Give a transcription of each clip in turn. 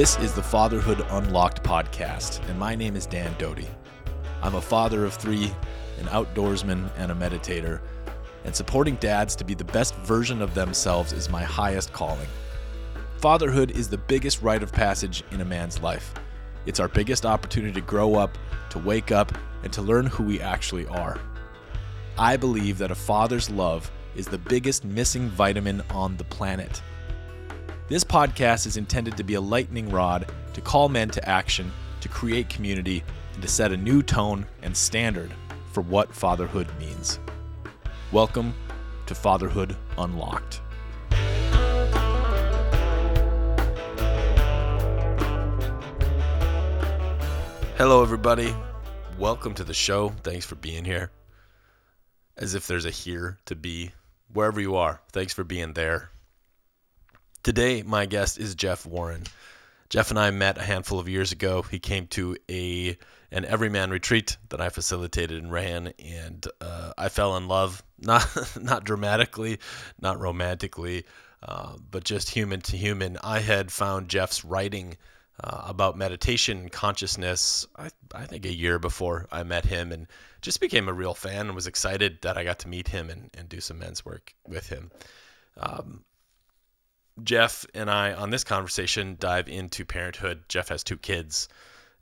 This is the Fatherhood Unlocked podcast, and my name is Dan Doty. I'm a father of three, an outdoorsman, and a meditator, and supporting dads to be the best version of themselves is my highest calling. Fatherhood is the biggest rite of passage in a man's life. It's our biggest opportunity to grow up, to wake up, and to learn who we actually are. I believe that a father's love is the biggest missing vitamin on the planet. This podcast is intended to be a lightning rod to call men to action, to create community, and to set a new tone and standard for what fatherhood means. Welcome to Fatherhood Unlocked. Hello, everybody. Welcome to the show. Thanks for being here. As if there's a here to be, wherever you are, thanks for being there. Today, my guest is Jeff Warren. Jeff and I met a handful of years ago. He came to a an Evryman retreat that I facilitated and ran, and uh, I fell in love. Not not dramatically, not romantically, uh, but just human to human. I had found Jeff's writing uh, about meditation and consciousness. I I think a year before I met him, and just became a real fan and was excited that I got to meet him and, and do some men's work with him. Um, Jeff and I on this conversation dive into parenthood. Jeff has two kids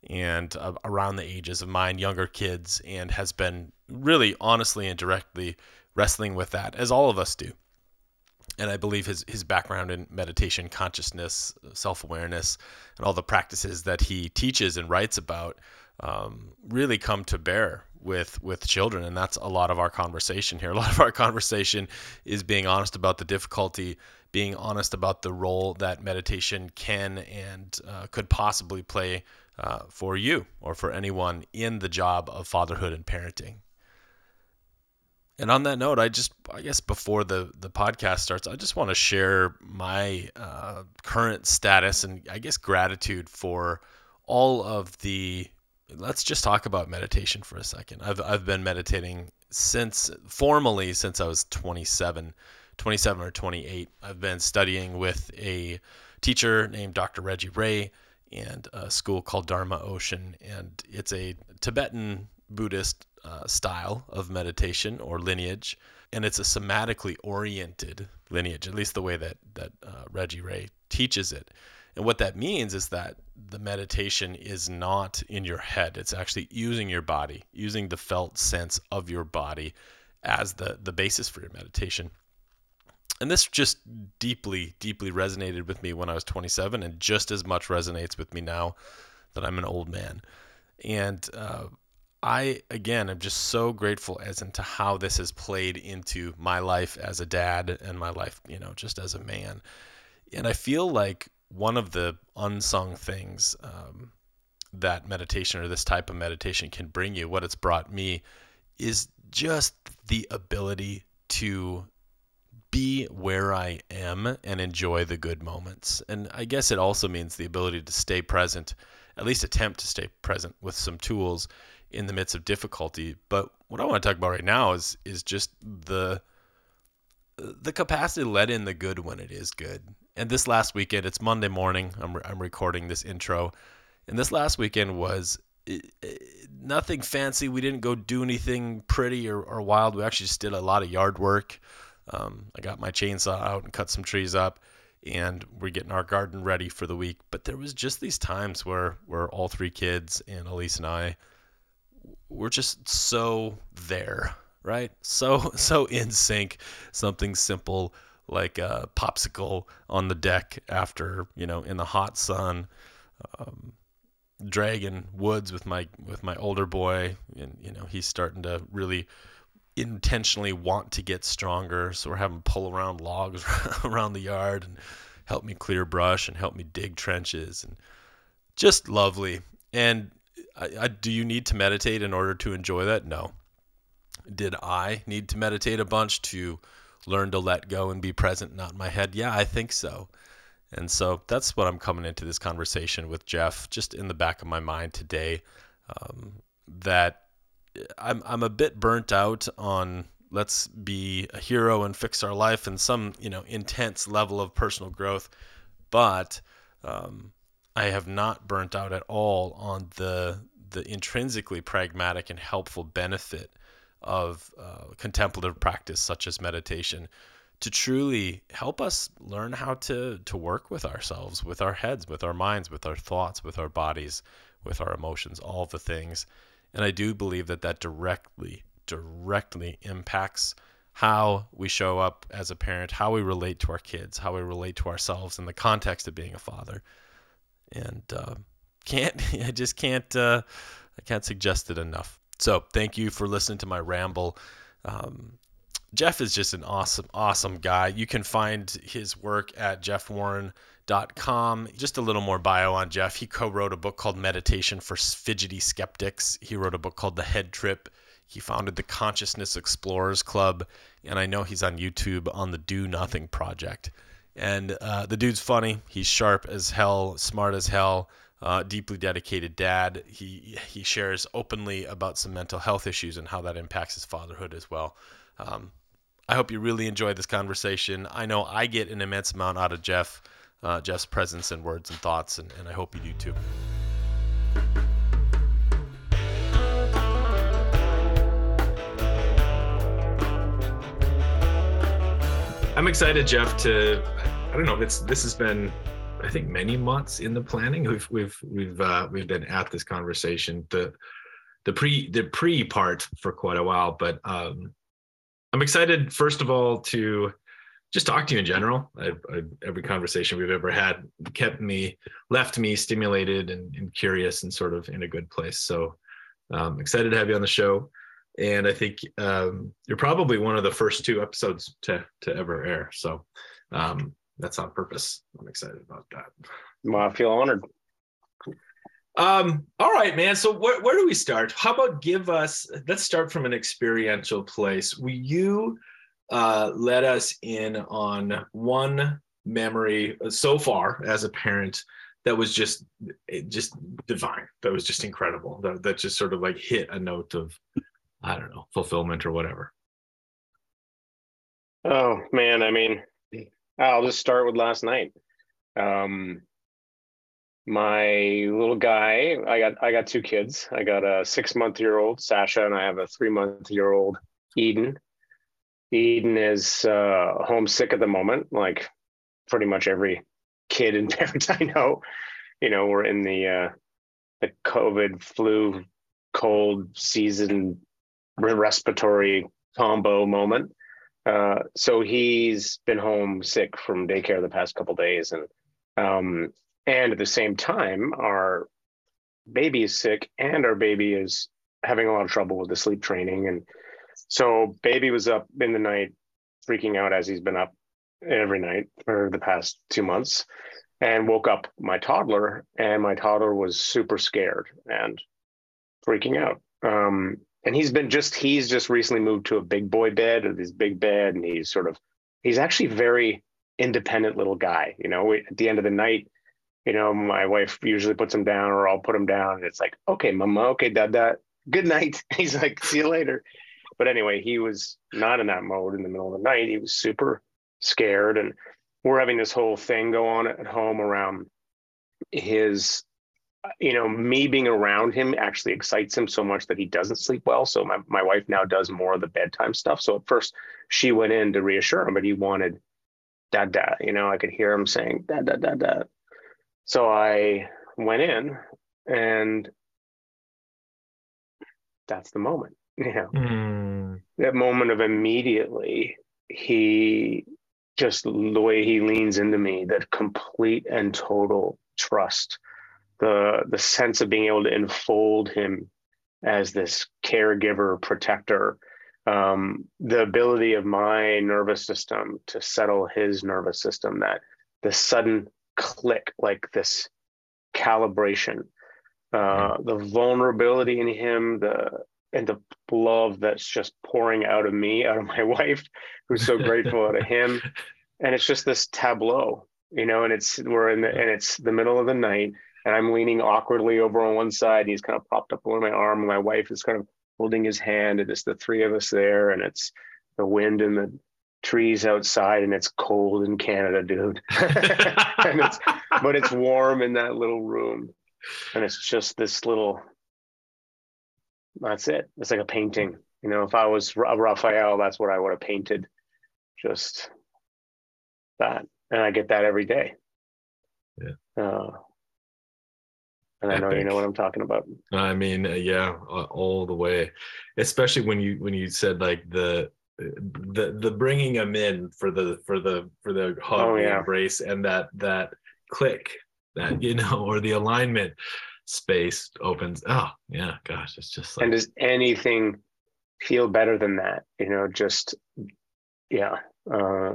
and uh, around the ages of mine, younger kids, and has been really honestly and directly wrestling with that, as all of us do. And I believe his, his background in meditation, consciousness, self awareness, and all the practices that he teaches and writes about um, really come to bear with with children and that's a lot of our conversation here a lot of our conversation is being honest about the difficulty being honest about the role that meditation can and uh, could possibly play uh, for you or for anyone in the job of fatherhood and parenting. And on that note, I just, I guess before the, the podcast starts, I just want to share my uh, current status and I guess gratitude for all of the, let's just talk about meditation for a second. I've, I've been meditating since, formally, since I was 27 27 or 28. I've been studying with a teacher named Dr. Reggie Ray and a school called Dharma Ocean, and it's a Tibetan Buddhist uh, style of meditation or lineage, and it's a somatically oriented lineage, at least the way that that uh, Reggie Ray teaches it. And what that means is that the meditation is not in your head; it's actually using your body, using the felt sense of your body as the the basis for your meditation and this just deeply, deeply resonated with me when I was 27, and just as much resonates with me now that I'm an old man. And uh, I, again, am just so grateful as into how this has played into my life as a dad and my life, you know, just as a man. And I feel like one of the unsung things um, that meditation or this type of meditation can bring you, what it's brought me, is just the ability to be where I am and enjoy the good moments. And I guess it also means the ability to stay present, at least attempt to stay present with some tools in the midst of difficulty. But what I want to talk about right now is is just the the capacity to let in the good when it is good. And this last weekend, it's Monday morning. I'm I'm recording this intro, and this last weekend was eh, eh, nothing fancy. We didn't go do anything pretty or, or wild. We actually just did a lot of yard work. Um, I got my chainsaw out and cut some trees up, and we're getting our garden ready for the week. But there was just these times where where all three kids and Elise and I were just so there, right? So so in sync. Something simple like a popsicle on the deck after you know in the hot sun. Um, dragging woods with my with my older boy and you know he's starting to really intentionally want to get stronger. So we're having pull around logs around the yard and help me clear brush and help me dig trenches and just lovely. And I, I, do you need to meditate in order to enjoy that? No. Did I need to meditate a bunch to learn to let go and be present, not in my head? Yeah, I think so. And so that's what I'm coming into this conversation with Jeff, just in the back of my mind today. Um, that I'm I'm a bit burnt out on let's be a hero and fix our life and some you know intense level of personal growth, but um, I have not burnt out at all on the the intrinsically pragmatic and helpful benefit of uh, contemplative practice such as meditation to truly help us learn how to to work with ourselves with our heads with our minds with our thoughts with our bodies with our emotions all the things and i do believe that that directly directly impacts how we show up as a parent how we relate to our kids how we relate to ourselves in the context of being a father and uh, can't I just can't uh, I can't suggest it enough. So thank you for listening to my ramble. Um, Jeff is just an awesome, awesome guy. You can find his work at jeffwarren.com. Just a little more bio on Jeff. He co wrote a book called Meditation for Fidgety Skeptics. He wrote a book called The Head Trip. He founded the Consciousness Explorers Club. And I know he's on YouTube on the Do Nothing Project. And uh, the dude's funny. He's sharp as hell, smart as hell uh, deeply dedicated dad. He he shares openly about some mental health issues and how that impacts his fatherhood as well. Um, I hope you really enjoyed this conversation. I know I get an immense amount out of Jeff, uh, Jeff's presence and words and thoughts, and, and I hope you do too. I'm excited, Jeff, to I don't know. It's this has been I think many months in the planning. We've we've we've uh, we've been at this conversation the the pre the pre part for quite a while, but um, I'm excited first of all to just talk to you in general. I, I, every conversation we've ever had kept me left me stimulated and, and curious and sort of in a good place. So um, excited to have you on the show. And I think um, you're probably one of the first two episodes to to ever air. So um, that's on purpose. I'm excited about that. Well, I feel honored. Um, all right, man. So where, where do we start? How about give us, let's start from an experiential place. Will you uh, let us in on one memory so far as a parent that was just just divine that was just incredible that, that just sort of like hit a note of i don't know fulfillment or whatever oh man i mean I'll just start with last night. Um, my little guy, I got I got two kids. I got a six month year old Sasha, and I have a three month year old Eden. Eden is uh, homesick at the moment, like pretty much every kid and parent I know. You know, we're in the uh, the COVID flu cold season respiratory combo moment. Uh, so he's been home sick from daycare the past couple days, and um, and at the same time, our baby is sick, and our baby is having a lot of trouble with the sleep training, and so baby was up in the night, freaking out as he's been up every night for the past two months, and woke up my toddler, and my toddler was super scared and freaking out. Um, and he's been just he's just recently moved to a big boy bed with his big bed and he's sort of he's actually very independent little guy you know? We, at the end of the night you know my wife usually puts him down or i'll put him down and it's like okay mama okay dad dad good night. He's like see you later but anyway he was not in that mode in the middle of the night he was super scared and we're having this whole thing go on at home around his you know, me being around him actually excites him so much that he doesn't sleep well. So my, my wife now does more of the bedtime stuff. So at first she went in to reassure him, but he wanted dad, dad, you know, I could hear him saying dad, dad, dad, dad. So I went in and that's the moment, you know, mm. that moment of immediately he just the way he leans into me, that complete and total trust the the sense of being able to enfold him as this caregiver protector um, the ability of my nervous system to settle his nervous system that the sudden click like this calibration uh, the vulnerability in him the and the love that's just pouring out of me out of my wife who's so grateful out of him and it's just this tableau you know and it's we're in the and it's the middle of the night and I'm leaning awkwardly over on one side. And he's kind of propped up on my arm, and my wife is kind of holding his hand, and it's the three of us there, and it's the wind and the trees outside and it's cold in Canada, dude. and it's, but it's warm in that little room. And it's just this little, that's it. It's like a painting. You know, if I was Raphael, that's what I would have painted. Just that. And I get that every day. Yeah. Uh, and I know you know what I'm talking about. I mean, uh, yeah, all the way. Especially when you when you said like the the the bringing them in for the for the for the hug oh, yeah. embrace and that that click that you know or the alignment space opens oh yeah gosh it's just like and does anything feel better than that you know just yeah uh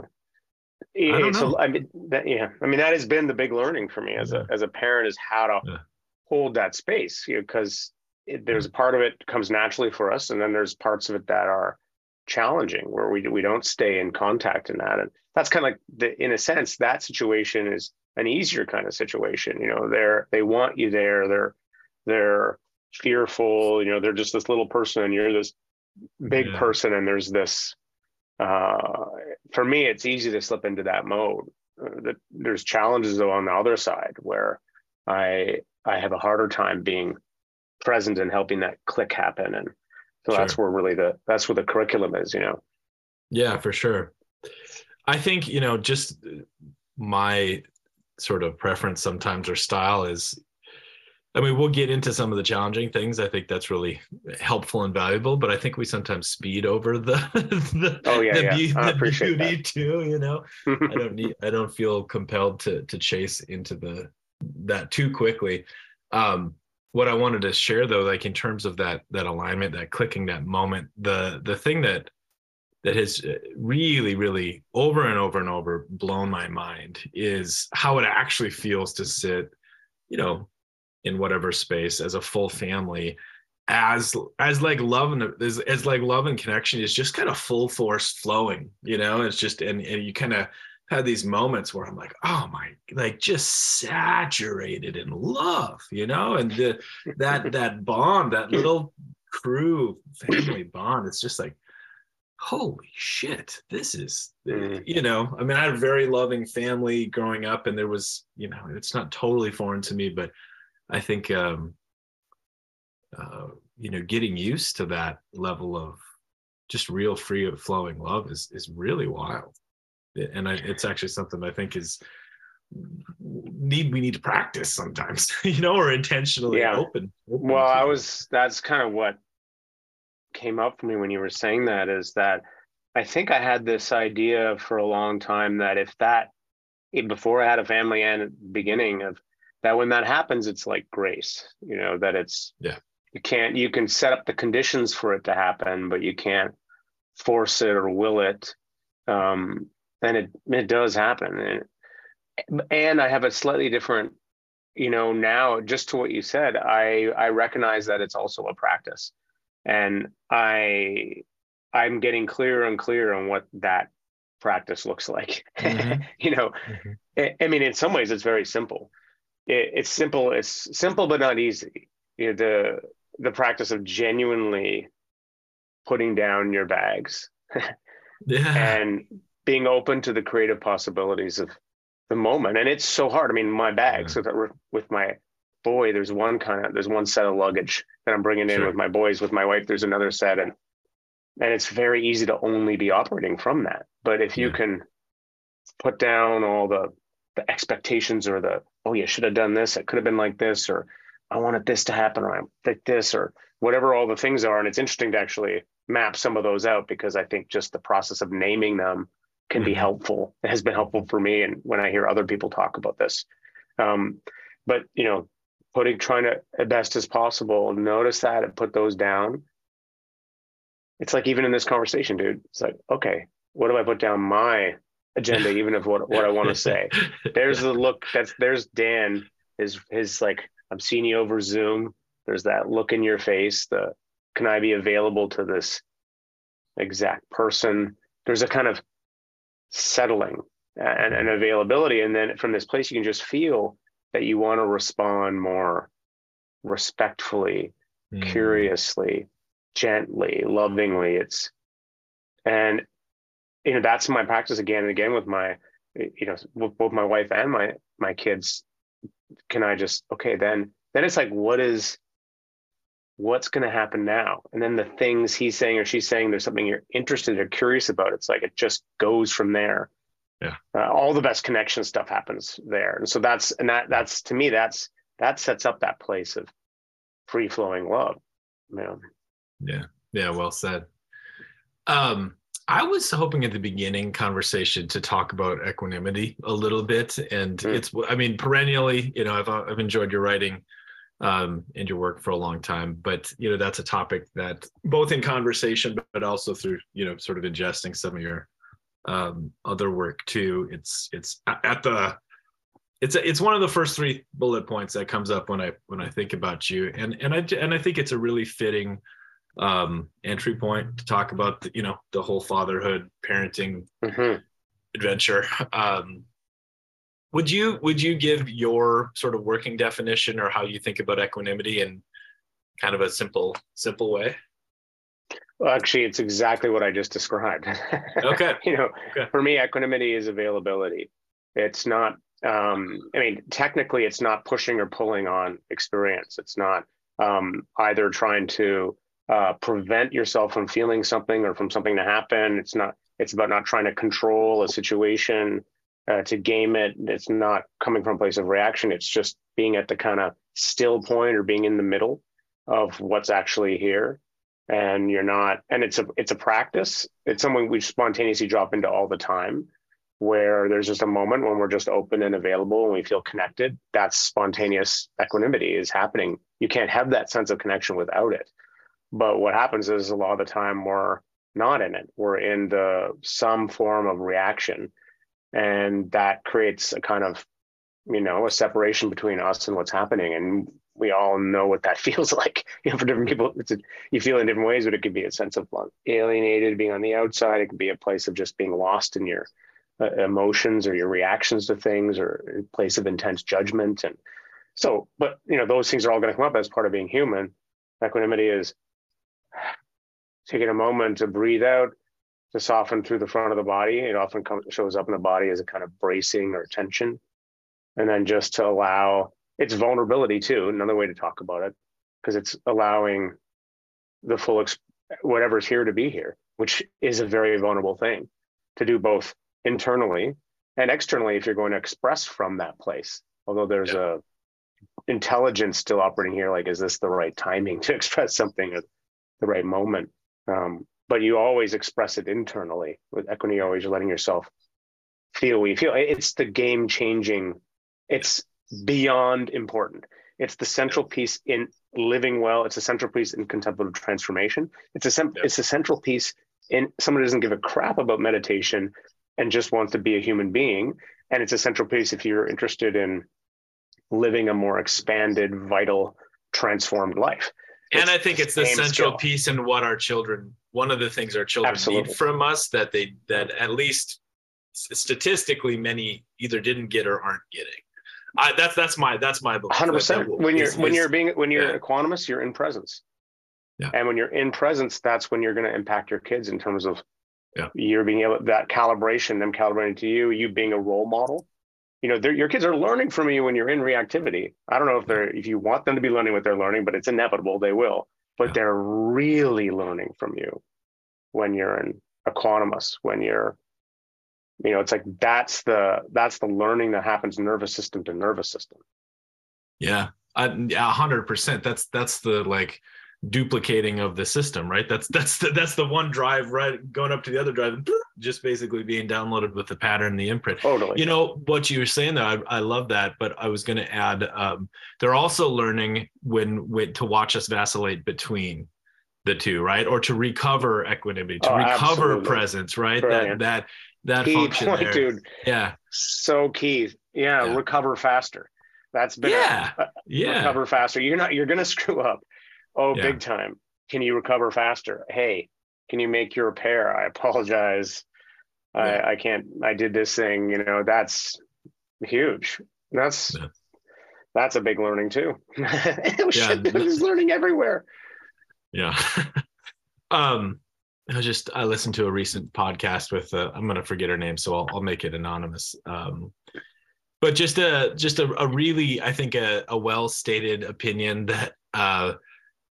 I so I mean that yeah I mean that has been the big learning for me as yeah. a as a parent is how to yeah. hold that space you know, because there's a part of it comes naturally for us and then there's parts of it that are challenging where we we don't stay in contact in that and that's kind of like the in a sense that situation is an easier kind of situation you know they're they want you there they're they're fearful you know they're just this little person and you're this big yeah. person and there's this uh for me it's easy to slip into that mode uh, that there's challenges though on the other side where i i have a harder time being present and helping that click happen and so sure. that's where really the that's where the curriculum is, you know. Yeah, for sure. I think, you know, just my sort of preference sometimes or style is I mean, we'll get into some of the challenging things. I think that's really helpful and valuable, but I think we sometimes speed over the the, oh, yeah, the, yeah. Be- the beauty that. too. You know, I don't need, I don't feel compelled to to chase into the that too quickly. Um, what I wanted to share though, like in terms of that that alignment, that clicking, that moment, the the thing that that has uh, really, really over and over and over blown my mind is how it actually feels to sit, you know, in whatever space as a full family, as as like love and as, as like love and connection is just kind of full force flowing, you know. It's just and and you kind of had these moments where I'm like, oh my, like just saturated in love, you know, and the that that bond, that little crew family bond, it's just like, holy shit, this is, mm. you know, I mean, I had a very loving family growing up, and there was, you know, it's not totally foreign to me, but I think, um, uh, you know, getting used to that level of just real free of flowing love is is really wild and I, it's actually something I think is need we need to practice sometimes, you know, or intentionally yeah. open, open. Well, I was that's kind of what came up for me when you were saying that is that I think I had this idea for a long time that if that before I had a family and beginning of that when that happens, it's like grace, you know, that it's yeah you can't you can set up the conditions for it to happen, but you can't force it or will it. Um, and it it does happen and, and i have a slightly different you know now just to what you said i i recognize that it's also a practice and i i'm getting clearer and clearer on what that practice looks like mm-hmm. you know mm-hmm. I, I, mean in some ways it's very simple it, it's simple it's simple but not easy you know, the the practice of genuinely putting down your bags yeah. and being open to the creative possibilities of the moment. And it's so hard. I mean, my bag, so with my boy, there's one kind of, there's one set of luggage that I'm bringing in with my boys, with my wife, there's another set. And, and it's very easy to only be operating from that. But if you yeah. can put down all the, the expectations or the, oh, you should have done this. It could have been like this, or I wanted this to happen, or I like this, or whatever all the things are. And it's interesting to actually map some of those out because I think just the process of naming them can be mm-hmm. helpful. It has been helpful for me, and when I hear other people talk about this, um, but you know, putting trying to as best as possible notice that and put those down. It's like even in this conversation, dude. It's like okay, what do I put down my agenda, even of what what I want to say? There's the look. That's there's Dan. His his like I'm seeing you over Zoom. There's that look in your face. The can I be available to this exact person? There's a kind of settling and, and availability. And then from this place, you can just feel that you want to respond more respectfully, mm. curiously, gently, lovingly. It's and you know that's my practice again and again with my you know with both my wife and my my kids can i just okay then then it's like what is what's going to happen now? And then the things he's saying or she's saying there's something you're interested or curious about. It's like it just goes from there. Yeah. Uh, all the best connection stuff happens there. And so that's and that that's to me that's that sets up that place of free flowing love yeah yeah. Yeah well said. Um I was hoping at the beginning conversation to talk about equanimity a little bit, and mm. it's I mean perennially, you know, I've I've enjoyed your writing um, and your work for a long time, but you know that's a topic that both in conversation, but also through you know sort of ingesting some of your um, other work too. It's it's at the it's it's one of the first three bullet points that comes up when I when I think about you, and and I and I think it's a really fitting um, entry point to talk about the, you know the whole fatherhood parenting mm-hmm. adventure um, would you would you give your sort of working definition or how you think about equanimity in kind of a simple simple way well actually it's exactly what i just described okay you know okay. for me equanimity is availability it's not um, i mean technically it's not pushing or pulling on experience it's not um, either trying to uh, prevent yourself from feeling something or from something to happen. It's not. It's about not trying to control a situation uh, to game it. It's not coming from a place of reaction. It's just being at the kind of still point or being in the middle of what's actually here. And you're not. And it's a it's a practice. It's something we spontaneously drop into all the time. Where there's just a moment when we're just open and available and we feel connected. That's spontaneous equanimity is happening. You can't have that sense of connection without it. But what happens is a lot of the time we're not in it. We're in the some form of reaction. And that creates a kind of, you know, a separation between us and what's happening. And we all know what that feels like. You know, for different people, it's a, you feel in different ways, but it could be a sense of alienated, being on the outside. It could be a place of just being lost in your uh, emotions or your reactions to things, or a place of intense judgment. And so, but you know, those things are all going to come up as part of being human. Equanimity is taking a moment to breathe out, to soften through the front of the body. It often comes, shows up in the body as a kind of bracing or tension. And then just to allow its vulnerability too, another way to talk about it, because it's allowing the full, exp- whatever's here to be here, which is a very vulnerable thing to do both internally and externally if you're going to express from that place. Although there's yeah. a intelligence still operating here, like, is this the right timing to express something at the right moment? Um, but you always express it internally with equity. Always letting yourself feel what you feel. It's the game changing. It's beyond important. It's the central piece in living well. It's a central piece in contemplative transformation. It's a sem- it's a central piece in someone who doesn't give a crap about meditation and just wants to be a human being. And it's a central piece if you're interested in living a more expanded, vital, transformed life and I think it's the central skill. piece in what our children. One of the things our children Absolutely. need from us that they that at least statistically many either didn't get or aren't getting. I, that's that's my that's my belief. Hundred percent. When you're is, when you're being when you're yeah. equanimous, you're in presence. Yeah. And when you're in presence, that's when you're going to impact your kids in terms of yeah. you're being able that calibration, them calibrating to you, you being a role model you know your kids are learning from you when you're in reactivity. I don't know if they're if you want them to be learning what they're learning but it's inevitable they will. But yeah. they're really learning from you when you're in equanimous when you're you know it's like that's the that's the learning that happens nervous system to nervous system. Yeah a hundred percent. That's that's the like duplicating of the system, right? That's that's the, that's the one drive right going up to the other drive, just basically being downloaded with the pattern, the imprint. Totally. You know what you were saying there, I, I love that, but I was going to add, um, they're also learning when, when to watch us vacillate between the two, right? Or to recover equanimity, to oh, recover absolutely. presence, right? Brilliant. That that that key function point, there. dude. Yeah. So key. Yeah, yeah. recover faster. That's been yeah, a, a, yeah. Recover faster. You're not. You're going to screw up Oh, yeah. big time. Can you recover faster? Hey, can you make your repair? I apologize. Yeah. I, I can't, I did this thing, you know, that's huge. That's, yeah. that's a big learning too. yeah. learning everywhere. Yeah. um, I just I listened to a recent podcast with uh, I'm gonna forget her name, so I'll, I'll make it anonymous. Um, but just a just a, a really I think a, a well stated opinion that uh,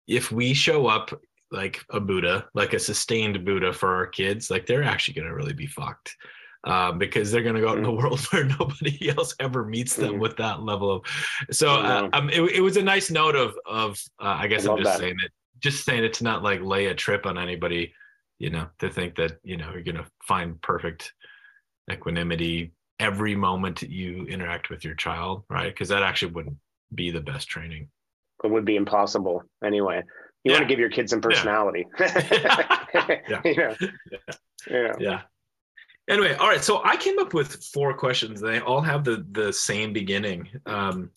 if we show up like a Buddha, like a sustained Buddha for our kids, like they're actually gonna really be fucked. Uh, because they're going to go out in a mm. world where nobody else ever meets them mm. with that level of. So uh, um, it, it was a nice note of of uh, I guess I am just that. saying it, just saying it to not like lay a trip on anybody you know, to think that, you know, you're going to find perfect equanimity every moment you interact with your child, right? Because that actually wouldn't be the best training. It would be impossible anyway. You yeah. want to give your kids some personality. Yeah. yeah. you know? yeah. Anyway, all right. So I came up with four questions. They all have the the same beginning. Um,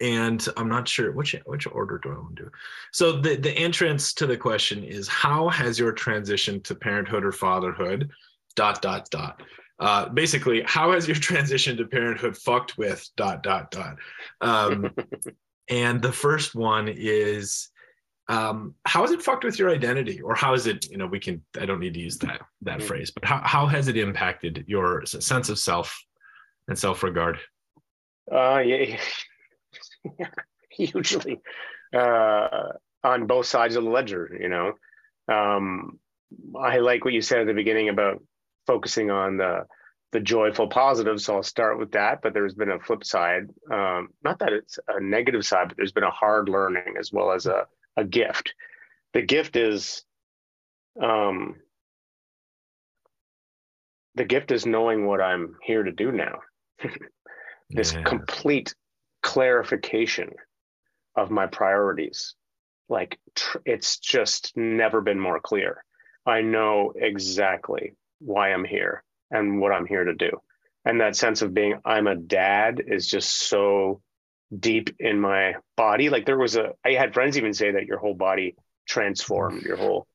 and I'm not sure which which order do I want to do. So the the entrance to the question is how has your transition to parenthood or fatherhood dot dot dot uh, basically how has your transition to parenthood fucked with dot dot dot um, and the first one is um, how has it fucked with your identity or how is it you know we can i don't need to use that that mm-hmm. phrase but how, how has it impacted your sense of self and self-regard uh yeah hugely uh, on both sides of the ledger. You know, um, I like what you said at the beginning about focusing on the the joyful positive. So I'll start with that. But there's been a flip side. Um, not that it's a negative side, but there's been a hard learning as well as a a gift. The gift is um, the gift is knowing what I'm here to do now. this yeah. complete clarification of my priorities. Like tr- it's just never been more clear. I know exactly why I'm here and what I'm here to do. And that sense of being I'm a dad is just so deep in my body. Like there was a I had friends even say that your whole body transformed, your whole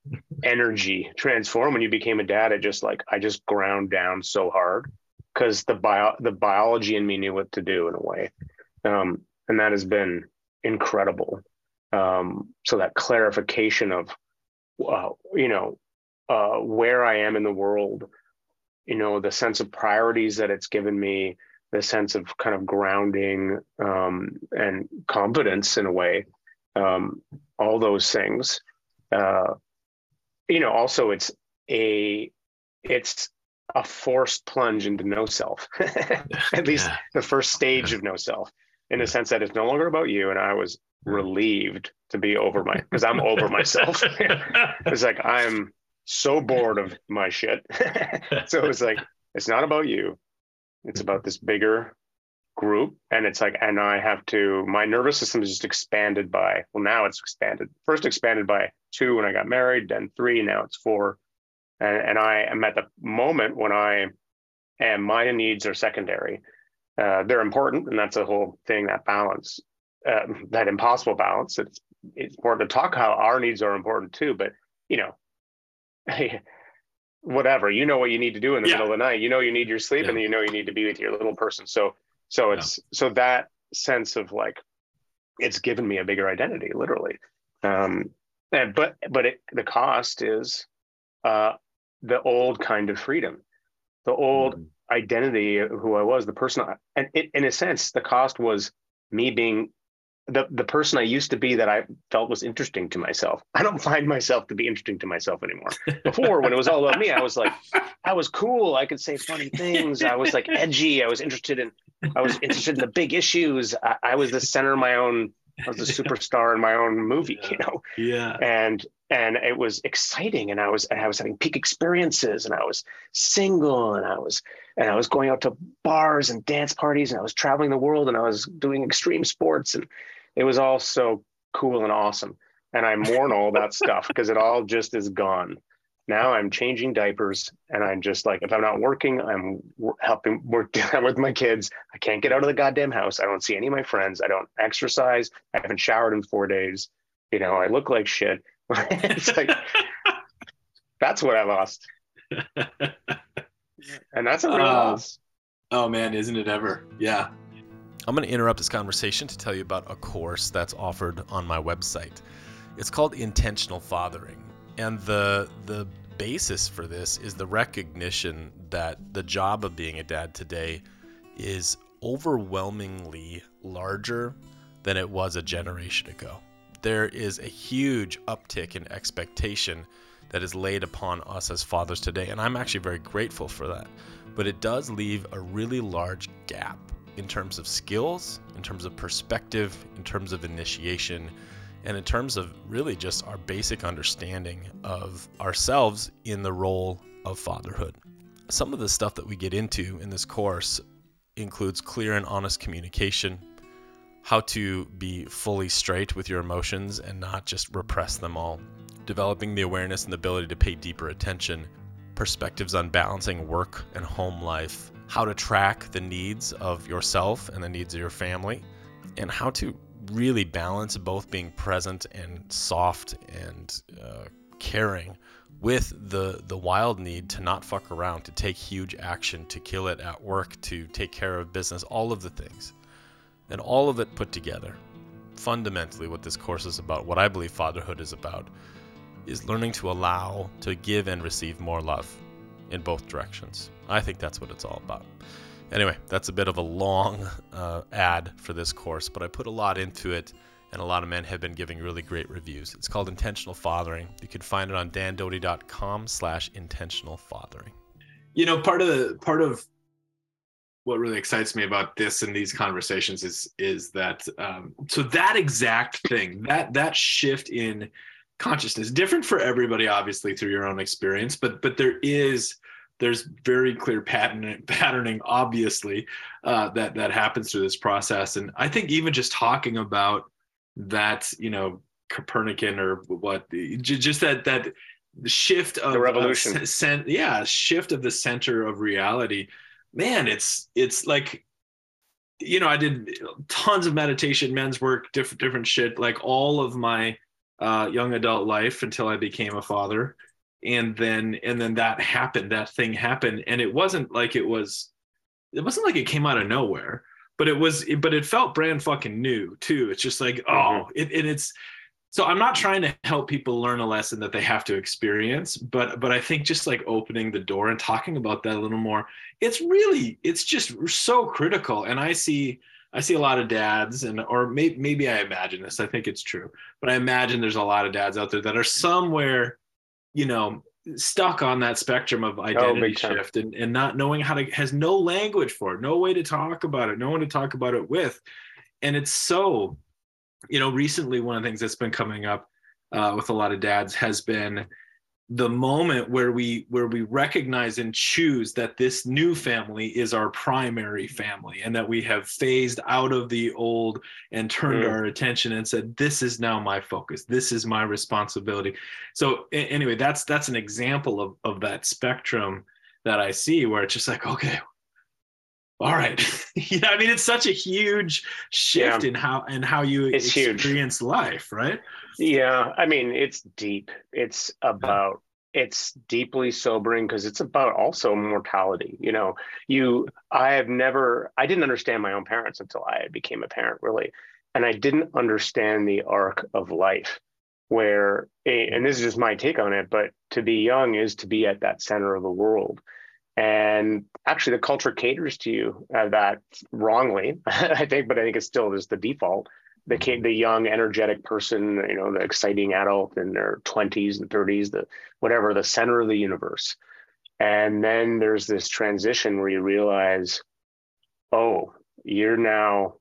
energy transformed when you became a dad. It just like I just ground down so hard because the bio the biology in me knew what to do in a way um, and that has been incredible. Um, so that clarification of, uh, you know, uh, where I am in the world, you know, the sense of priorities that it's given me, the sense of kind of grounding um, and confidence in a way, um, all those things. Uh, you know, also it's a, it's a forced plunge into no self, at least yeah. the first stage of no self in the sense that it's no longer about you. And I was relieved to be over my, because I'm over myself. it's like, I'm so bored of my shit. so it's like, it's not about you. It's about this bigger group. And it's like, and I have to, my nervous system is just expanded by, well, now it's expanded. First expanded by two when I got married, then three, now it's four. And, and I am at the moment when I am, my needs are secondary uh, they're important, and that's a whole thing. That balance, uh, that impossible balance. It's it's important to talk how our needs are important too. But you know, whatever you know what you need to do in the yeah. middle of the night. You know you need your sleep, yeah. and you know you need to be with your little person. So so it's yeah. so that sense of like it's given me a bigger identity, literally. Um, and but but it, the cost is uh, the old kind of freedom, the old. Mm identity who I was, the person, I, and it, in a sense, the cost was me being the the person I used to be that I felt was interesting to myself. I don't find myself to be interesting to myself anymore. Before, when it was all about me, I was like, I was cool. I could say funny things. I was like edgy. I was interested in, I was interested in the big issues. I, I was the center of my own. I was a superstar in my own movie, you know. Yeah. And and it was exciting and i was and i was having peak experiences and i was single and i was and i was going out to bars and dance parties and i was traveling the world and i was doing extreme sports and it was all so cool and awesome and i mourn all that stuff because it all just is gone now i'm changing diapers and i'm just like if i'm not working i'm helping work with my kids i can't get out of the goddamn house i don't see any of my friends i don't exercise i haven't showered in four days you know i look like shit it's like that's what I lost. and that's a real uh, loss. Oh man, isn't it ever? Yeah. I'm going to interrupt this conversation to tell you about a course that's offered on my website. It's called Intentional Fathering. And the the basis for this is the recognition that the job of being a dad today is overwhelmingly larger than it was a generation ago. There is a huge uptick in expectation that is laid upon us as fathers today, and I'm actually very grateful for that. But it does leave a really large gap in terms of skills, in terms of perspective, in terms of initiation, and in terms of really just our basic understanding of ourselves in the role of fatherhood. Some of the stuff that we get into in this course includes clear and honest communication, how to be fully straight with your emotions and not just repress them all, developing the awareness and the ability to pay deeper attention, perspectives on balancing work and home life, how to track the needs of yourself and the needs of your family, and how to really balance both being present and soft and uh, caring with the the wild need to not fuck around, to take huge action, to kill it at work, to take care of business, all of the things. And all of it put together. Fundamentally what this course is about, what I believe fatherhood is about, is learning to allow to give and receive more love in both directions. I think that's what it's all about. Anyway, that's a bit of a long uh, ad for this course, but I put a lot into it, and a lot of men have been giving really great reviews. It's called Intentional Fathering. You can find it on dandoty.com slash intentional fathering. You know, part of the part of what really excites me about this and these conversations is is that um, so that exact thing that that shift in consciousness different for everybody obviously through your own experience but but there is there's very clear patterning, patterning obviously uh, that that happens through this process. And i think even just talking about that you know copernican or what just that that shift of the revolution. of, sen- yeah shift of the center of reality man it's it's like you know i did tons of meditation men's work different different shit like all of my uh, young adult life until i became a father and then and then that happened that thing happened. And it wasn't like it was it wasn't like it came out of nowhere but it was but it felt brand fucking new too. It's just like oh mm-hmm. it, and it's so i'm not trying to help people learn a lesson that they have to experience but but i think just like opening the door and talking about that a little more it's really it's just so critical. And i see i see a lot of dads and or maybe maybe i imagine this i think it's true but i imagine there's a lot of dads out there that are somewhere you know stuck on that spectrum of oh, identity oh, shift and, and not knowing how to has no language for it no way to talk about it no one to talk about it with. And it's so you know recently one of the things that's been coming up uh, with a lot of dads has been the moment where we where we recognize and choose that this new family is our primary family and that we have phased out of the old and turned mm. our attention and said this is now my focus this is my responsibility so anyway that's that's an example of of that spectrum that i see where it's just like okay all right. You know i mean it's such a huge shift yeah. in how and how you it's experience huge. life right? Yeah i mean it's deep. It's about it's deeply sobering because it's about also mortality you know? You i have never i didn't understand my own parents until i became a parent really. And i didn't understand the arc of life where and this is just my take on it but to be young is to be at that center of the world and actually the culture caters to you uh, that wrongly i think but i think it's still just the default. The the young energetic person you know the exciting adult in their 20s and 30s the whatever the center of the universe. And then there's this transition where you realize oh you're now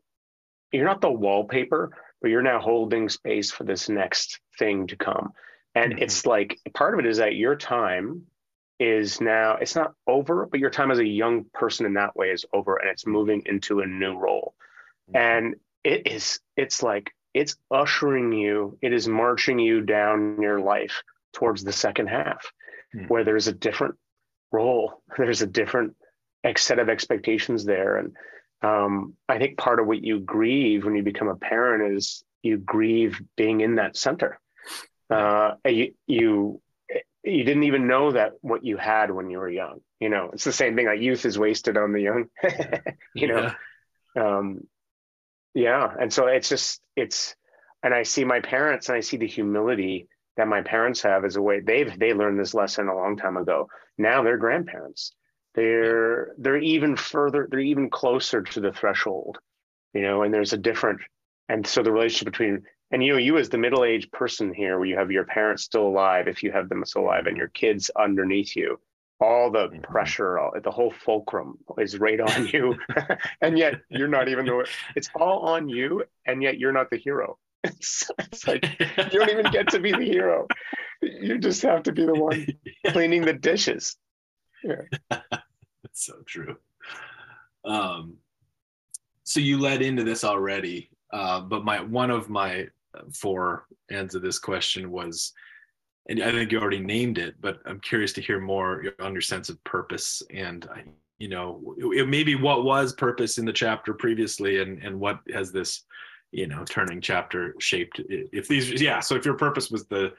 you're not the wallpaper but you're now holding space for this next thing to come. And mm-hmm. it's like part of it is that your time is now it's not over but your time as a young person in that way is over and it's moving into a new role mm-hmm. and it is it's like it's ushering you it is marching you down your life towards the second half mm-hmm. where there's a different role there's a different set of expectations there and um, i think part of what you grieve when you become a parent is you grieve being in that center uh, you, you you didn't even know that what you had when you were young. You know, it's the same thing. Like youth is wasted on the young. you know, yeah. Um, yeah. And so it's just it's, and I see my parents and I see the humility that my parents have as a way they've they learned this lesson a long time ago. Now they're grandparents. They're they're even further, they're even closer to the threshold, you know, and there's a different and so the relationship between and you know, you as the middle-aged person here, where you have your parents still alive, if you have them still alive, and your kids underneath you, all the mm-hmm. pressure, all, the whole fulcrum is right on you, and yet you're not even the. It's all on you, and yet you're not the hero. It's, it's like you don't even get to be the hero. You just have to be the one cleaning the dishes. Yeah. That's so true. Um, so you led into this already, uh, but my one of my ends of this question was and I think you already named it, but I'm curious to hear more on your sense of purpose and you know maybe what was purpose in the chapter previously and and what has this you know turning chapter shaped if these yeah so if your purpose was the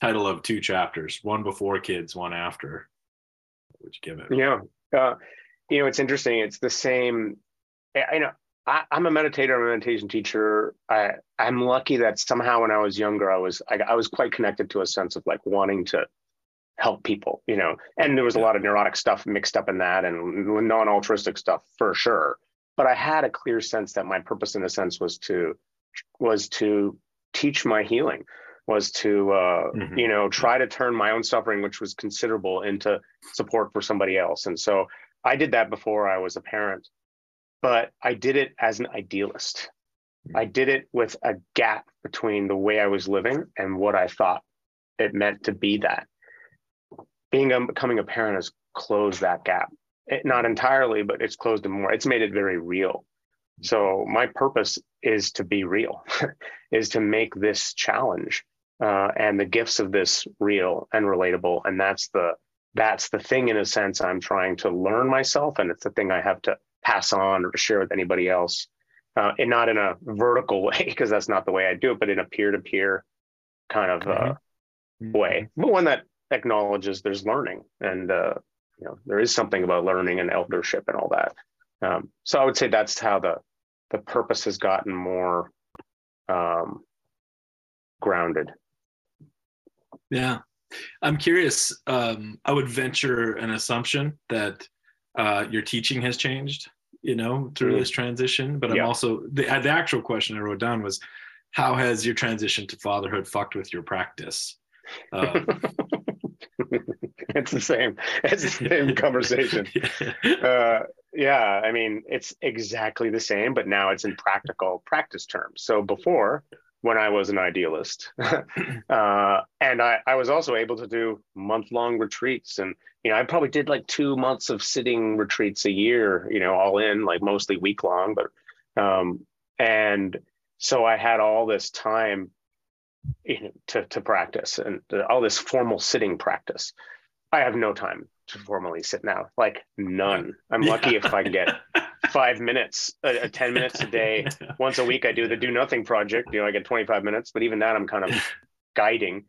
title of two chapters one before kids one after would you give it? Yeah uh, you know it's interesting it's the same i know I, am a meditator, I'm a meditation teacher. I, I'm lucky that somehow when I was younger, I was I, I was quite connected to a sense of like wanting to help people, you know. And there was a lot of neurotic stuff mixed up in that, and non-altruistic stuff for sure. But I had a clear sense that my purpose, in a sense, was to was to teach my healing, was to uh, mm-hmm. you know try to turn my own suffering, which was considerable, into support for somebody else. And so I did that before I was a parent but I did it as an idealist. Hmm. I did it with a gap between the way I was living and what I thought it meant to be that. Being a, becoming a parent has closed that gap. It, not entirely, but it's closed it more. It's made it very real. So my purpose is to be real, is to make this challenge uh, and the gifts of this real and relatable. And that's the that's the thing in a sense I'm trying to learn myself, and it's the thing I have to pass on or to share with anybody else. Uh, and not in a vertical way, because that's not the way I do it, but in a peer to peer kind of uh, mm-hmm. way, but one that acknowledges there's learning and, uh, you know, there is something about learning and eldership and all that. Um, so I would say that's how the, the purpose has gotten more um, grounded. Yeah. I'm curious. Um, I would venture an assumption that uh, your teaching has changed, you know, through mm. this transition. But I'm also the, the actual question I wrote down was, how has your transition to fatherhood fucked with your practice? Um, it's the same. It's the same conversation. Uh, yeah, I mean, it's exactly the same, but now it's in practical practice terms. So before, when I was an idealist. uh, and I, I was also able to do month long retreats. And, you know, I probably did like two months of sitting retreats a year, you know, all in, like mostly week long. But, um, and so I had all this time you know, to, to practice and all this formal sitting practice. I have no time formally sit now, like none. I'm lucky yeah. if I can get five minutes, uh, 10 minutes a day. Once a week, I do the do nothing project. You know, I get 25 minutes, but even that I'm kind of guiding.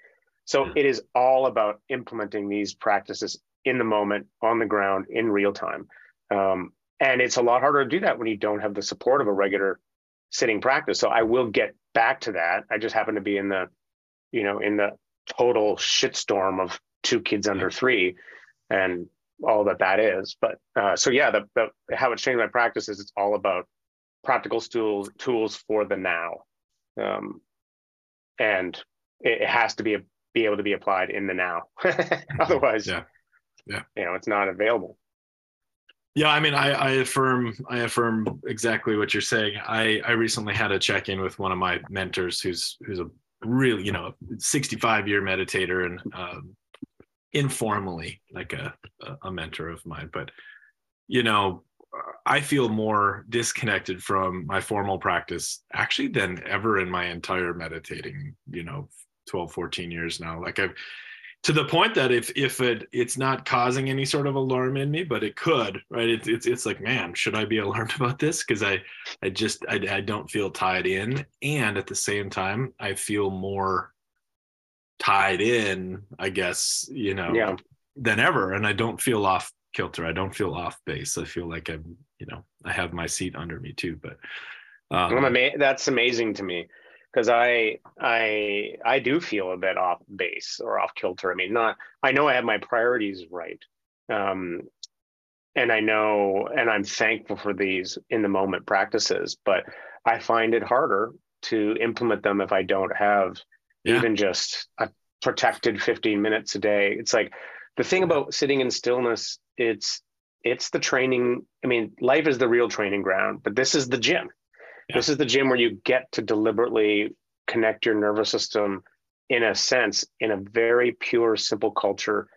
So it is all about implementing these practices in the moment, on the ground, in real time. Um, and it's a lot harder to do that when you don't have the support of a regular sitting practice. So I will get back to that. I just happen to be in the, you know, in the total shitstorm of two kids under three and all that that is. But uh, so yeah, the, the how it's changed my practice is it's all about practical tools tools for the now, um, and it, it, has to be a, be able to be applied in the now. Otherwise, yeah, yeah, you know, it's not available. Yeah, I mean, I, I affirm, I affirm exactly what you're saying. I, I recently had a check in with one of my mentors, who's who's a really, you know, 65 year meditator and um, informally like a, a mentor of mine but you know i feel more disconnected from my formal practice actually than ever in my entire meditating you know 12 14 years now. Like i've to the point that if if it it's not causing any sort of alarm in me but it could right? It, it's it's like man should i be alarmed about this? Because i i just I, I don't feel tied in. And at the same time i feel more tied in, I guess, you know, yeah. than ever. And I don't feel off kilter. I don't feel off base. I feel like I'm, you know, I have my seat under me too. But um, ama- that's amazing to me. because I I I do feel a bit off base or off kilter. I mean, not I know I have my priorities right, um, and I know and I'm thankful for these in the moment practices, but I find it harder to implement them if I don't have yeah. even just a protected 15 minutes a day. It's like the thing about sitting in stillness. It's it's the training. I mean, life is the real training ground, but this is the gym yeah. This is the gym where you get to deliberately connect your nervous system in a sense, in a very pure, simple culture.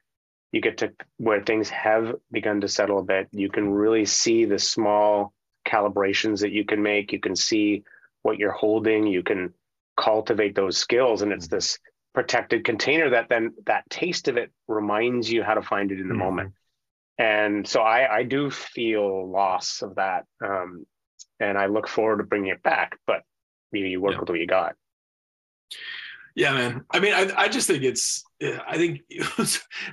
You get to where things have begun to settle a bit. You can really see the small calibrations that you can make. You can see what you're holding. You can cultivate those skills. And it's mm-hmm. this protected container that then that taste of it reminds you how to find it in the mm-hmm. moment. And so I, I do feel loss of that. Um, and I look forward to bringing it back. But you, know, you work yeah. with what you got. Yeah, man. I mean, I, I just think it's, I think,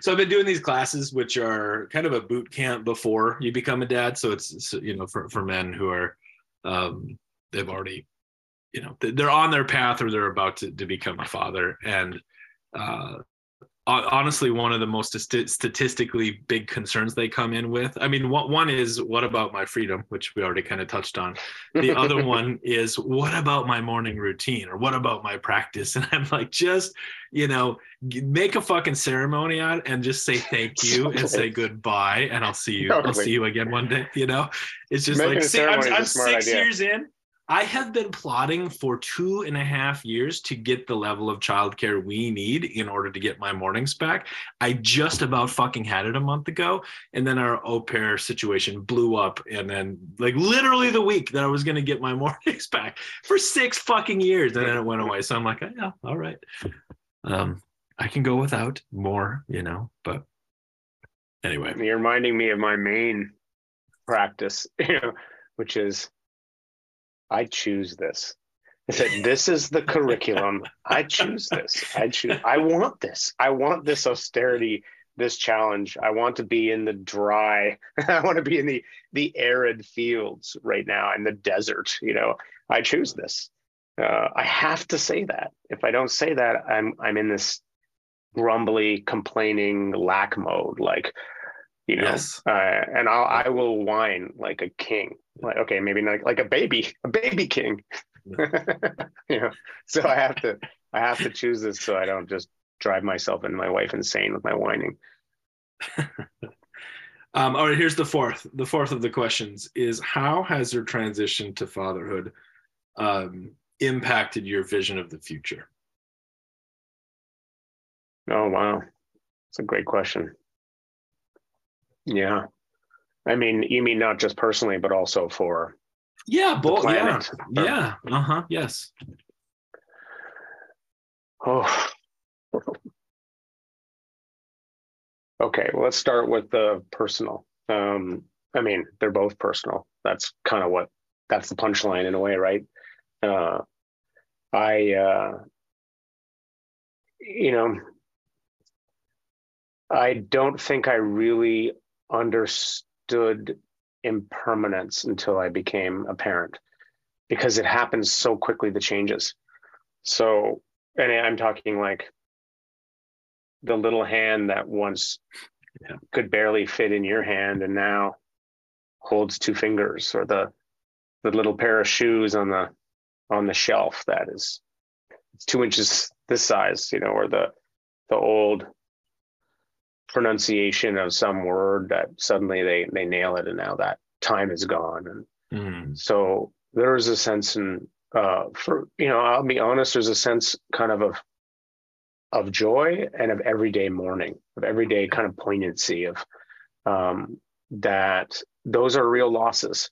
so I've been doing these classes, which are kind of a boot camp before you become a dad. So it's, you know, for, for men who are, um, they've already, you know, they're on their path or they're about to, to become a father. And, uh, honestly one of the most statistically big concerns they come in with i mean one is what about my freedom which we already kind of touched on the other one is what about my morning routine or what about my practice and i'm like just you know make a fucking ceremony out and just say thank you and say goodbye and i'll see you totally. i'll see you again one day you know it's just Making like i'm, I'm six idea. years in I have been plotting for two and a half years to get the level of childcare we need in order to get my mornings back. I just about fucking had it a month ago. And then our au pair situation blew up. And then, like, literally the week that I was going to get my mornings back for six fucking years. And then it went away. So I'm like, oh, yeah, all right. Um, I can go without more, you know, but anyway. You're reminding me of my main practice, you know, which is I choose this. I said, this is the curriculum. I choose this. I choose. I want this. I want this austerity, this challenge. I want to be in the dry. I want to be in the the arid fields right now in the desert. You know, I choose this. Uh, I have to say that. If I don't say that, I'm I'm in this grumbly, complaining lack mode. Like, you know, yes. uh, and I'll I will whine like a king. Like okay maybe not like a baby a baby king. You know so i have to i have to choose this so i don't just drive myself and my wife insane with my whining. Um, all right here's the fourth the fourth of the questions is how has your transition to fatherhood um, impacted your vision of the future? Oh wow. It's a great question yeah I mean, you mean not just personally, but also for yeah, both yeah, yeah, uh huh, yes. Oh. okay, well, let's start with the personal. Um, I mean, they're both personal. That's kind of what that's the punchline in a way, right? Uh, I, uh, you know, I don't think I really understood impermanence until I became a parent because it happens so quickly, the changes. So, and I'm talking like the little hand that once yeah. could barely fit in your hand and now holds two fingers or the the little pair of shoes on the on the shelf that is it's two inches this size you know or the the old pronunciation of some word that suddenly they they nail it and now that time is gone. And mm. so there's a sense in uh, for you know i'll be honest there's a sense kind of of of joy and of everyday mourning of everyday kind of poignancy of um, that those are real losses.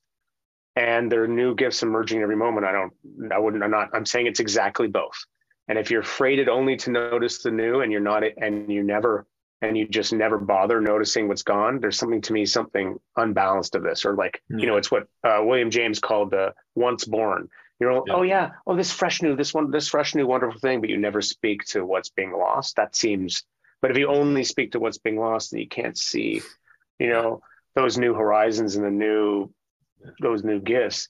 And there are new gifts emerging every moment. I don't i wouldn't i'm not i'm saying it's exactly both. And if you're freighted only to notice the new and you're not and you never and you just never bother noticing what's gone, there's something to me, something unbalanced of this, or like, yeah. you know, it's what uh, William James called the once born. You know, yeah. oh yeah, oh this fresh new, this one, this fresh new wonderful thing, but you never speak to what's being lost. That seems, but if you only speak to what's being lost, then you can't see, you know, those new horizons and the new, those new gifts.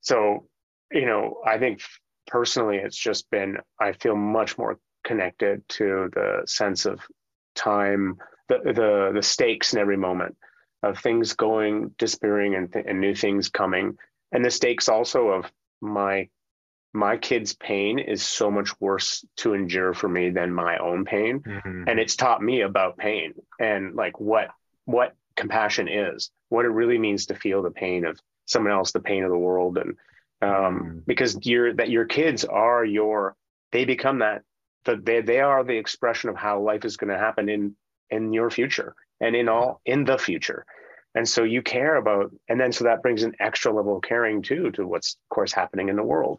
So, you know, I think personally, it's just been I feel much more connected to the sense of time, the the the stakes in every moment of things going, disappearing, and, th- and new things coming, and the stakes also of my my kid's pain is so much worse to endure for me than my own pain mm-hmm. and it's taught me about pain and like what what compassion is what it really means to feel the pain of someone else the pain of the world and um, mm-hmm. because your that your kids are your they become that that they, they are the expression of how life is going to happen in in your future and in all in the future and so you care about and then so that brings an extra level of caring too to what's of course happening in the world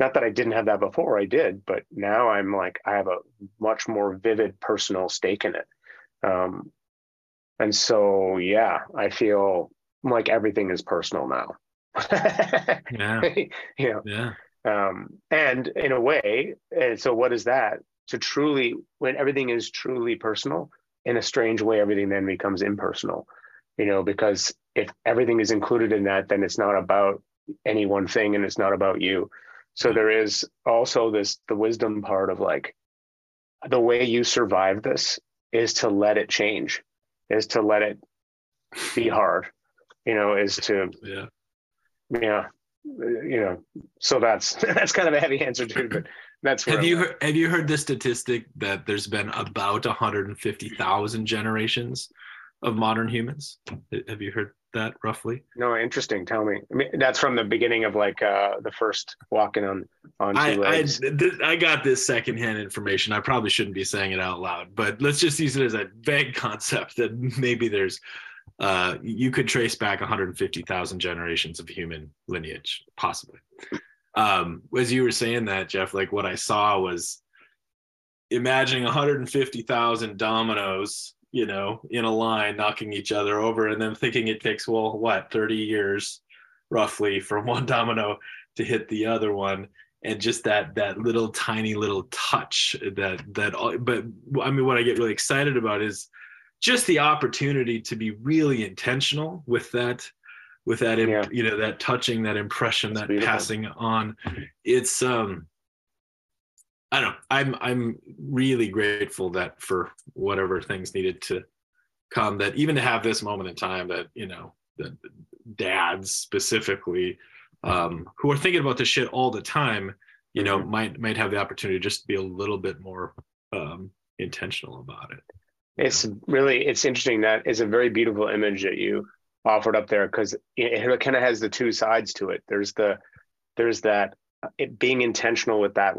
not that I didn't have that before, I did, but now I'm like I have a much more vivid personal stake in it. Um, and so yeah, I feel like everything is personal now. yeah. you know? Yeah. Um, and in a way, and so what is that? To truly, when everything is truly personal, in a strange way, everything then becomes impersonal. You know, because if everything is included in that, then it's not about any one thing and it's not about you. So there is also this the wisdom part of like the way you survive this is to let it change, is to let it be hard, you know, is to yeah, yeah, you know. So that's that's kind of a heavy answer too, but that's have you heard, have you heard the statistic that there's been about 150,000 generations of modern humans? Have you heard that roughly? No, interesting. Tell me. I mean, that's from the beginning of like uh, the first walking on on two I, legs. I, th- I got this secondhand information. I probably shouldn't be saying it out loud, but let's just use it as a vague concept that maybe there's uh, you could trace back 150,000 generations of human lineage, possibly. Um, as you were saying that, Jeff, like what I saw was imagining 150,000 dominoes you know, in a line knocking each other over and then thinking it takes, well, what, 30 years roughly from one domino to hit the other one. And just that that little tiny little touch that that but I mean what I get really excited about is just the opportunity to be really intentional with that with that yeah. you know that touching that impression That's that beautiful. passing on it's um I don't know. I'm I'm really grateful that for whatever things needed to come, that even to have this moment in time, that you know, that dads specifically, um, who are thinking about this shit all the time, you know, mm-hmm. might might have the opportunity to just to be a little bit more um, intentional about it. It's really it's interesting. That is a very beautiful image that you offered up there because it, kind of has the two sides to it. There's the there's that uh, it being intentional with that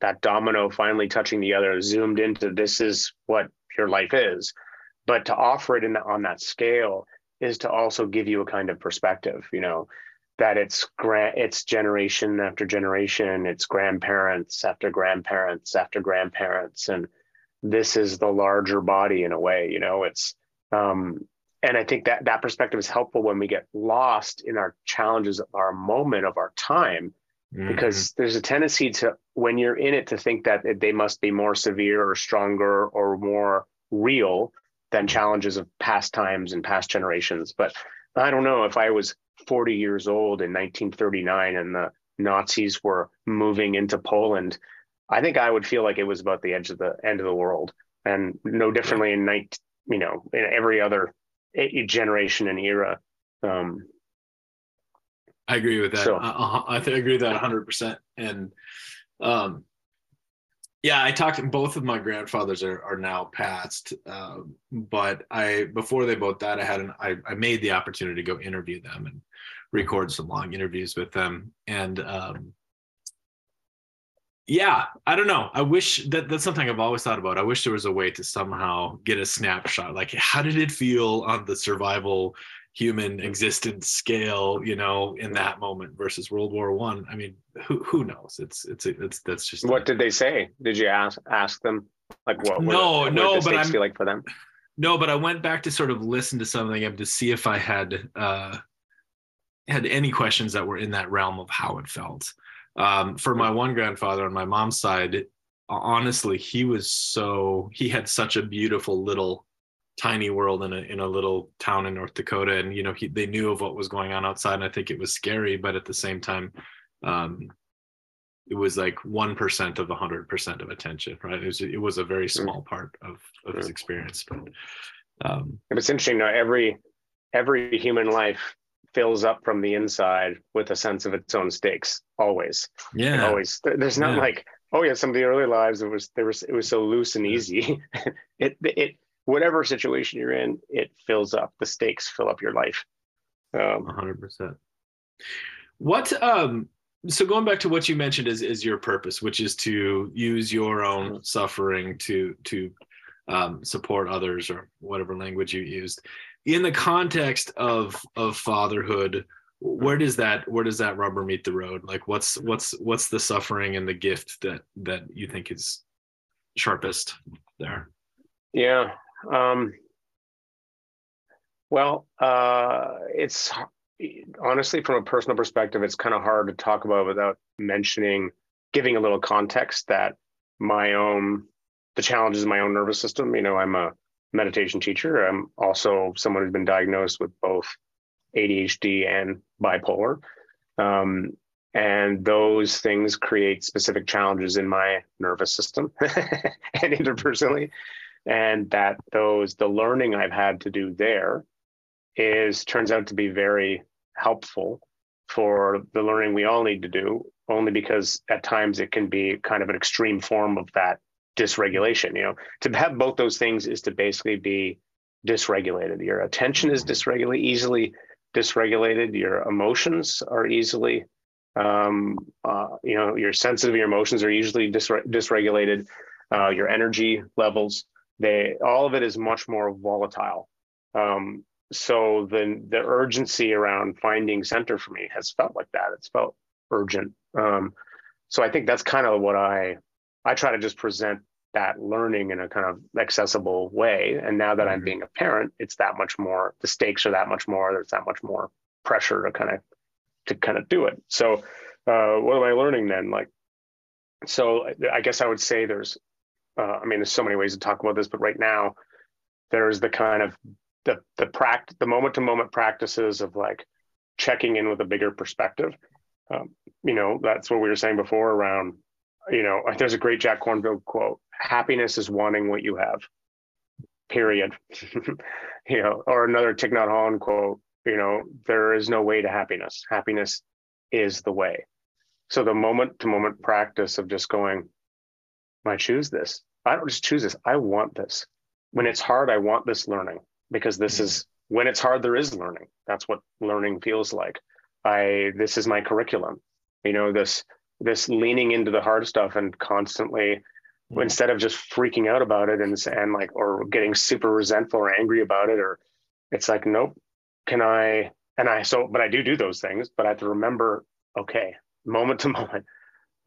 that domino finally touching the other zoomed into this is what your life is but to offer it in the, on that scale is to also give you a kind of perspective you know that it's grand it's generation after generation it's grandparents after grandparents after grandparents and this is the larger body in a way you know it's um and i think that that perspective is helpful when we get lost in our challenges of our moment of our time mm-hmm. because there's a tendency to when you're in it to think that they must be more severe or stronger or more real than challenges of past times and past generations but i don't know if i was 40 years old in 1939 and the nazis were moving into poland i think i would feel like it was about the edge of the end of the world and no differently in night you know in every other generation and era um, I agree with that. So, I, I, I agree with that 100%. And um, yeah, I talked. Both of my grandfathers are, are now passed, uh, but I before they both died, I had an I, I made the opportunity to go interview them and record some long interviews with them. And um, yeah, I don't know. I wish that that's something I've always thought about. I wish there was a way to somehow get a snapshot. Like, how did it feel on the survival human existence scale you know in that moment versus world war one I. I mean who who knows it's it's it's that's just what did they say did you ask ask them like what no what, no what but i feel like for them no but i went back to sort of listen to something to see if i had uh had any questions that were in that realm of how it felt um for my one grandfather on my mom's side honestly he was so he had such a beautiful little tiny world in a in a little town in North Dakota, and you know he, they knew of what was going on outside, and I think it was scary, but at the same time, um, it was like 1% of 100% of attention right? It was it was a very small part of of his experience but um it's interesting now every every human life fills up from the inside with a sense of its own stakes always. Yeah. always there's not yeah. like oh yeah some of the early lives it was there was it was so loose and easy. It it whatever situation you're in it fills up the stakes fill up your life. Um, 100% what um so going back to what you mentioned is is your purpose which is to use your own suffering to to um, support others or whatever language you used in the context of of fatherhood where does that where does that rubber meet the road? Like what's what's what's the suffering and the gift that that you think is sharpest there? Yeah um well uh it's honestly from a personal perspective it's kind of hard to talk about without mentioning giving a little context that my own the challenges in my own nervous system you know i'm a meditation teacher. I'm also someone who's been diagnosed with both ADHD and bipolar. Um, and those things create specific challenges in my nervous system and interpersonally. And that those, the learning I've had to do there is turns out to be very helpful for the learning we all need to do, only because at times it can be kind of an extreme form of that dysregulation. You know, to have both those things is to basically be dysregulated. Your attention is dysregulated, easily dysregulated. Your emotions are easily, um, uh, you know, your sensitive, your emotions are usually dysre- dysregulated. Uh, your energy levels, they all of it is much more volatile. Um, so the the urgency around finding center for me has felt like that. It's felt urgent. Um, so I think that's kind of what I I try to just present that learning in a kind of accessible way. And now that mm-hmm. I'm being a parent, it's that much more, the stakes are that much more, there's that much more pressure to kind of, to kind of do it. So, uh, what am I learning then? Like, so I guess I would say there's, uh, I mean, there's so many ways to talk about this, but right now there's the kind of the, the practice, the moment to moment practices of like checking in with a bigger perspective. Um, you know, that's what we were saying before around you know, there's a great Jack Kornfield quote: "Happiness is wanting what you have." Period. you know, or another Thich Nhat Hanh quote: "You know, there is no way to happiness. Happiness is the way." So the moment to moment practice of just going, I choose this. I don't just choose this. I want this. When it's hard, I want this learning because this mm-hmm. is when it's hard, there is learning. That's what learning feels like. I this is my curriculum. You know, this this leaning into the hard stuff and constantly mm-hmm. instead of just freaking out about it and and like or getting super resentful or angry about it or it's like nope can i and i so but i do do those things but i have to remember okay moment to moment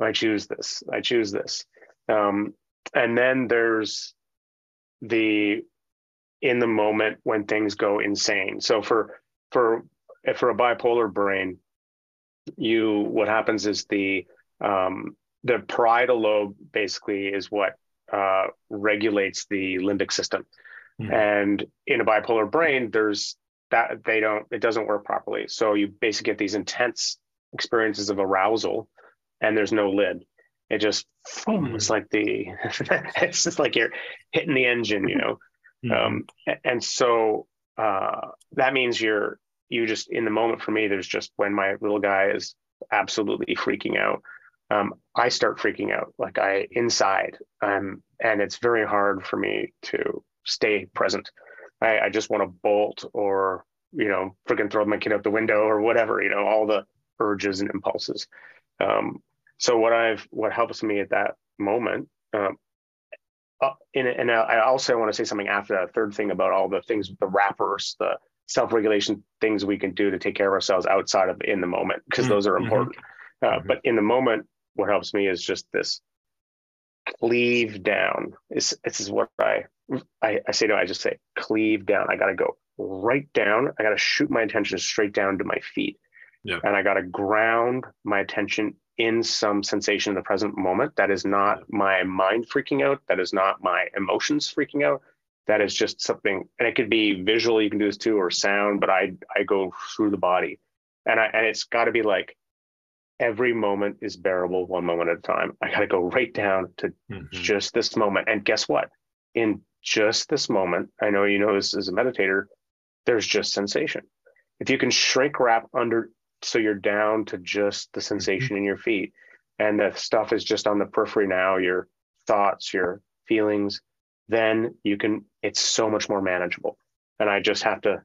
i choose this i choose this um, and then there's the in the moment when things go insane so for for for a bipolar brain you what happens is the um, the parietal lobe basically is what uh, regulates the limbic system. Mm-hmm. And in a bipolar brain, there's that they don't, it doesn't work properly. So you basically get these intense experiences of arousal and there's no lid. It just, mm-hmm. it's like the, it's just like you're hitting the engine, you know? Mm-hmm. Um, and so uh, that means you're, you just in the moment for me, there's just when my little guy is absolutely freaking out um, I start freaking out, like I inside, um, and it's very hard for me to stay present. I, I just want to bolt or you know freaking throw my kid out the window or whatever. You know all the urges and impulses. Um, so what I've what helps me at that moment. Um, uh, in, and I also want to say something after that third thing about all the things, the wrappers, the self-regulation things we can do to take care of ourselves outside of in the moment, because mm-hmm. those are important. Mm-hmm. Uh, mm-hmm. But in the moment, what helps me is just this cleave down. This, this is what I, I, I say to I just say cleave down. I got to go right down. I got to shoot my attention straight down to my feet. Yeah. And I got to ground my attention in some sensation in the present moment. That is not my mind freaking out. That is not my emotions freaking out. That is just something, and it could be visual. You can do this too, or sound. But I I go through the body, and I and it's got to be like every moment is bearable one moment at a time. I got to go right down to mm-hmm. just this moment. And guess what? In just this moment, I know you know this as a meditator, there's just sensation. If you can shrink wrap under so you're down to just the mm-hmm. sensation mm-hmm. in your feet and the stuff is just on the periphery now, your thoughts, your feelings, then you can, it's so much more manageable. And I just have to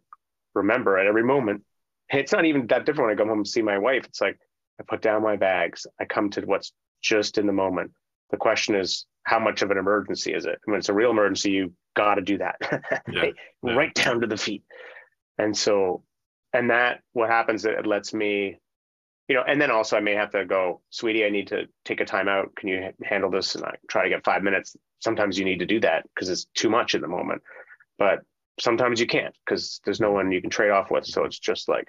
remember at every moment. It's not even that different when I come home and see my wife. It's like I put down my bags, I come to what's just in the moment. The question is, how much of an emergency is it? When it's a real emergency, you got to do that yeah. Yeah. right down to the feet. And so, and that what happens, it lets me, you know, and then also I may have to go, sweetie, I need to take a time out. Can you handle this? And I try to get five minutes. Sometimes you need to do that because it's too much in the moment. But sometimes you can't because there's no one you can trade off with. So it's just like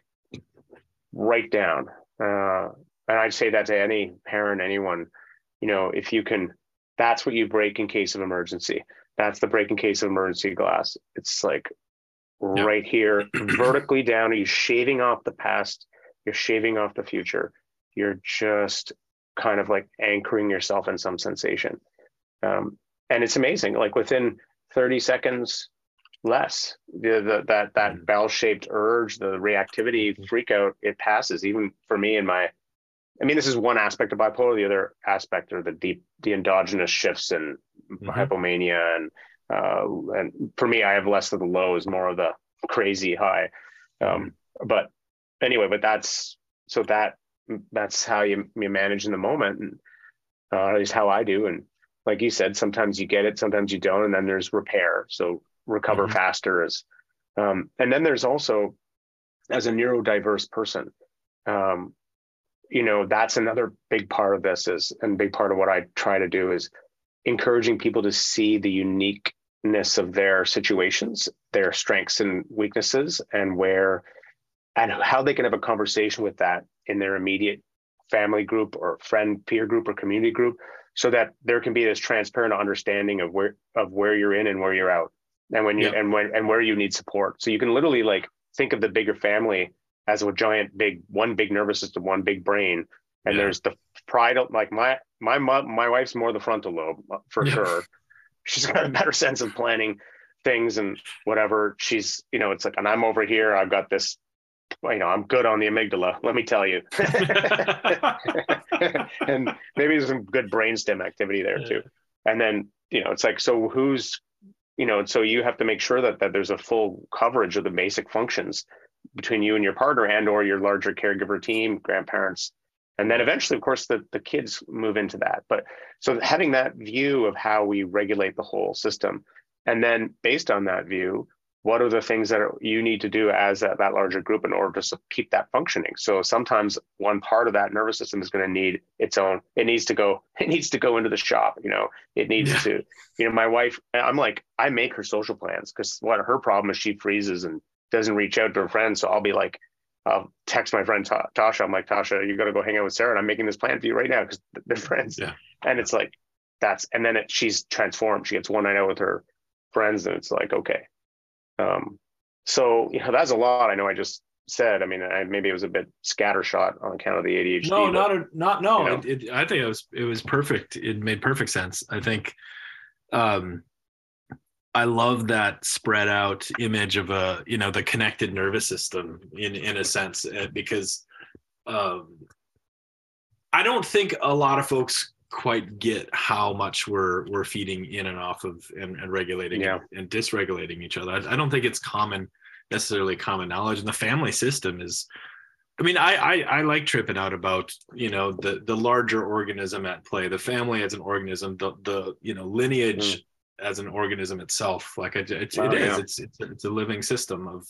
right down. Uh, and I'd say that to any parent, anyone, you know, if you can, that's what you break in case of emergency. That's the break in case of emergency glass. It's like yep. right here, vertically down. Are you shaving off the past? You're shaving off the future. You're just kind of like anchoring yourself in some sensation. Um, and it's amazing. Like within 30 seconds, less the, the that that mm. bell shaped urge the reactivity mm-hmm. freak out it passes even for me in my i mean this is one aspect of bipolar the other aspect are the deep the endogenous shifts in mm-hmm. hypomania and uh and for me i have less of the lows more of the crazy high um mm-hmm. but anyway but that's so that that's how you, you manage in the moment and uh, at least how i do and like you said sometimes you get it sometimes you don't and then there's repair so recover mm-hmm. faster is um, and then there's also as a neurodiverse person um, you know that's another big part of this is and big part of what i try to do is encouraging people to see the uniqueness of their situations their strengths and weaknesses and where and how they can have a conversation with that in their immediate family group or friend peer group or community group so that there can be this transparent understanding of where of where you're in and where you're out and when you yeah. and when and where you need support. So you can literally like think of the bigger family as a giant big one big nervous system, one big brain, and yeah. there's the pride of like my my mom, my wife's more the frontal lobe uh, for yeah. sure. She's got a better sense of planning things and whatever. She's you know it's like and I'm over here. I've got this. well, You know, I'm good on the amygdala. Let me tell you, and maybe there's some good brainstem activity there too. And then you know, it's like, so who's you know, and so you have to make sure that, that there's a full coverage of the basic functions between you and your partner and or your larger caregiver team, grandparents. And then eventually, of course, the, the kids move into that. But so having that view of how we regulate the whole system, and then based on that view, what are the things that are, you need to do as a, that larger group in order to keep that functioning? So sometimes one part of that nervous system is going to need its own it needs to go it needs to go into the shop you know? It needs yeah. to you know my wife i'm like i make her social plans because what her problem is she freezes and doesn't reach out to her friends. So i'll be like i'll text my friend tasha. I'm like tasha you got to go hang out with sarah and i'm making this plan for you right now because they're friends. Yeah. and it's like that's and then it, she's transformed. She gets one night out with her friends and it's like okay um, so you know that's a lot. I know I just said. I mean, I, maybe it was a bit scattershot on account of the ADHD. No, but, not a, not no. You know. it, it, I think it was it was perfect. It made perfect sense. I think. Um, I love that spread out image of a you know the connected nervous system in in a sense uh, because um, I don't think a lot of folks quite get how much we're we're feeding in and off of and, and regulating yeah. and, and, dysregulating each other. I, I, don't think it's common necessarily common knowledge. And the family system is I mean, I, I, I like tripping out about you know the the larger organism at play, the family as an organism, the the you know lineage mm. as an organism itself. Like it, it, wow, it is, yeah. it's it's it's a living system of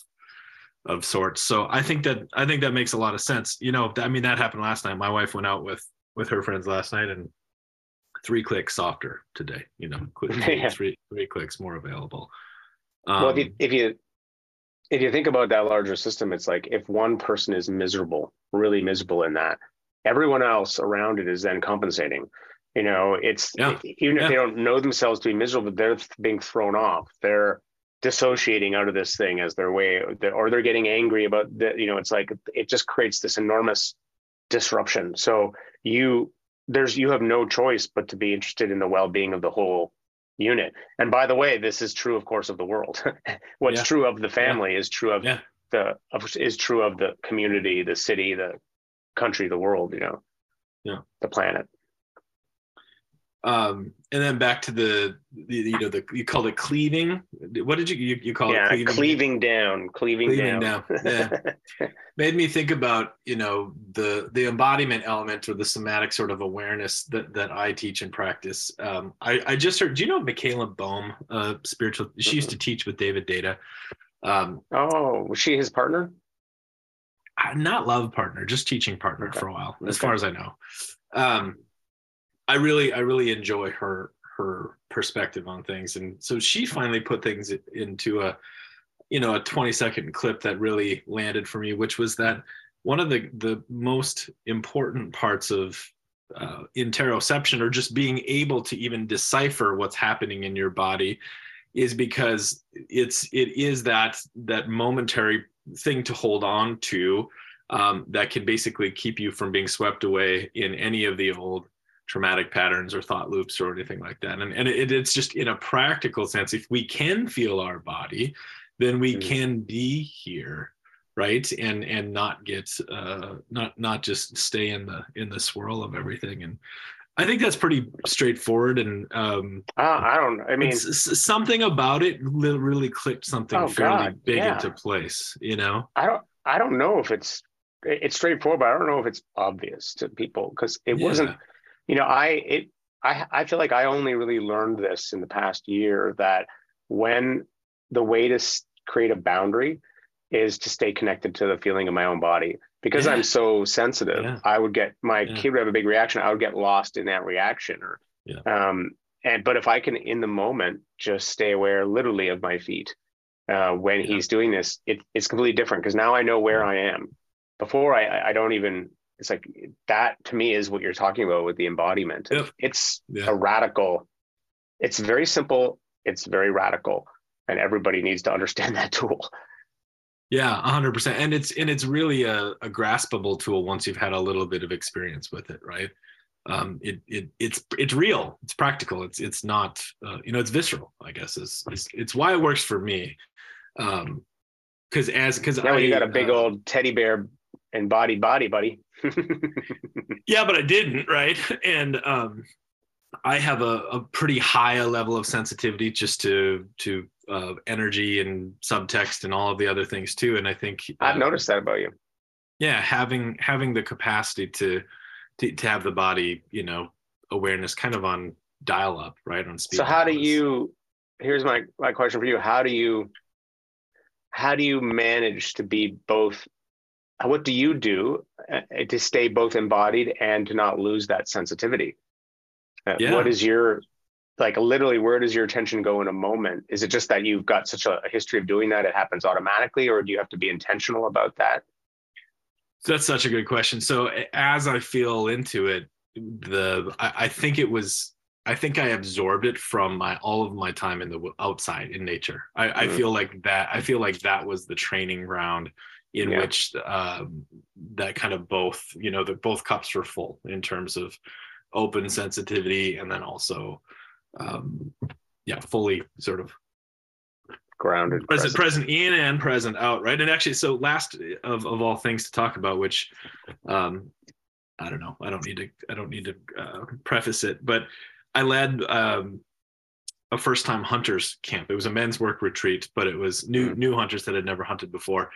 of sorts. So I think that I think that makes a lot of sense. You know, I mean that happened last night. My wife went out with with her friends last night, and three clicks softer today. You know, yeah. three three clicks more available. Um, well, if you, um, if you if you think about that larger system, it's like if one person is miserable, really miserable in that, everyone else around it is then compensating. You know, it's yeah. even if they don't know themselves to be miserable, but they're being thrown off. They're dissociating out of this thing as their way, or they're getting angry about that. You know, it's like it just creates this enormous disruption. So you there's you have no choice but to be interested in the well-being of the whole unit. And by the way, this is true, of course, of the world. What's Yeah. true of the family is true of Yeah. the of, is true of the community, the city, the country, the world. You know, Yeah. the planet. Um, and then back to the, the you know the you called it cleaving. What did you you, you call yeah, it? Cleaving. cleaving down, cleaving, Cleaving down. down, yeah. made me think about you know the the embodiment element or the somatic sort of awareness that that I teach and practice. Um, I I just heard. Do you know Michaela Boehm, uh, spiritual? She used to teach with David Deida. Um, oh, was she his partner? Not love partner, just teaching partner Okay. for a while, as far as I know. Um, I really, I really enjoy her her perspective on things, and so she finally put things into a, you know, a twenty second clip that really landed for me, which was that one of the the most important parts of uh, interoception, or just being able to even decipher what's happening in your body, is because it's it is that that momentary thing to hold on to um, that can basically keep you from being swept away in any of the old traumatic patterns or thought loops or anything like that. And, and it, it's just in a practical sense, if we can feel our body, then we Mhm. can be here right and and not get uh not not just stay in the in the swirl of everything and i think that's pretty straightforward and um Uh, I don't. I mean, something about it really clicked something Oh, fairly God, big yeah. into place you know I don't. I don't know if it's it's straightforward, but I don't know if it's obvious to people because it Yeah. wasn't. You know, I it I I feel like I only really learned this in the past year that when the way to create a boundary is to stay connected to the feeling of my own body because Yeah. I'm so sensitive. Yeah. I would get my Yeah. kid would have a big reaction. I would get lost in that reaction or Yeah. um and but if I can in the moment just stay aware literally of my feet uh, when he's doing this, it, it's completely different because now I know where I am. Before I- I don't even. It's like that to me is what you're talking about with the embodiment. Yep. It's Yeah. a radical. It's very simple. It's very radical, and everybody needs to understand that tool. Yeah, hundred percent. And it's and it's really a, a graspable tool once you've had a little bit of experience with it, right? Um, it it it's it's real. It's practical. It's it's not uh, you know it's visceral. I guess is, is it's why it works for me. Um, because as because Now I you got a big uh, old teddy bear embodied body, buddy. yeah but i didn't right and um i have a, a pretty high level of sensitivity just to to uh, energy and subtext and all of the other things too and i think I've uh, noticed that about you. yeah having having the capacity to, to to have the body you know awareness kind of on dial up right on speed So how do you? Here's my my question for you. How do you? How do you manage to be both? What do you do uh, to stay both embodied and to not lose that sensitivity? Uh, Yeah. What is your like literally where does your attention go in a moment? Is it just that you've got such a, history of doing that it happens automatically, or do you have to be intentional about that? That's such a good question. So as I feel into it, the I, I think it was I think I absorbed it from my all of my time in the outside in nature. I, I Mhm. feel like that. I feel like that was the training ground in Yeah. which um, that kind of both you know that both cups were full in terms of open sensitivity and then also um, yeah fully sort of Grounded. present present. in and present out right and actually so last of, of all things to talk about which um i don't know i don't need to i don't need to uh, preface it but i led um a first time hunters camp it was a men's work retreat but it was new Mhm. new hunters that had never hunted before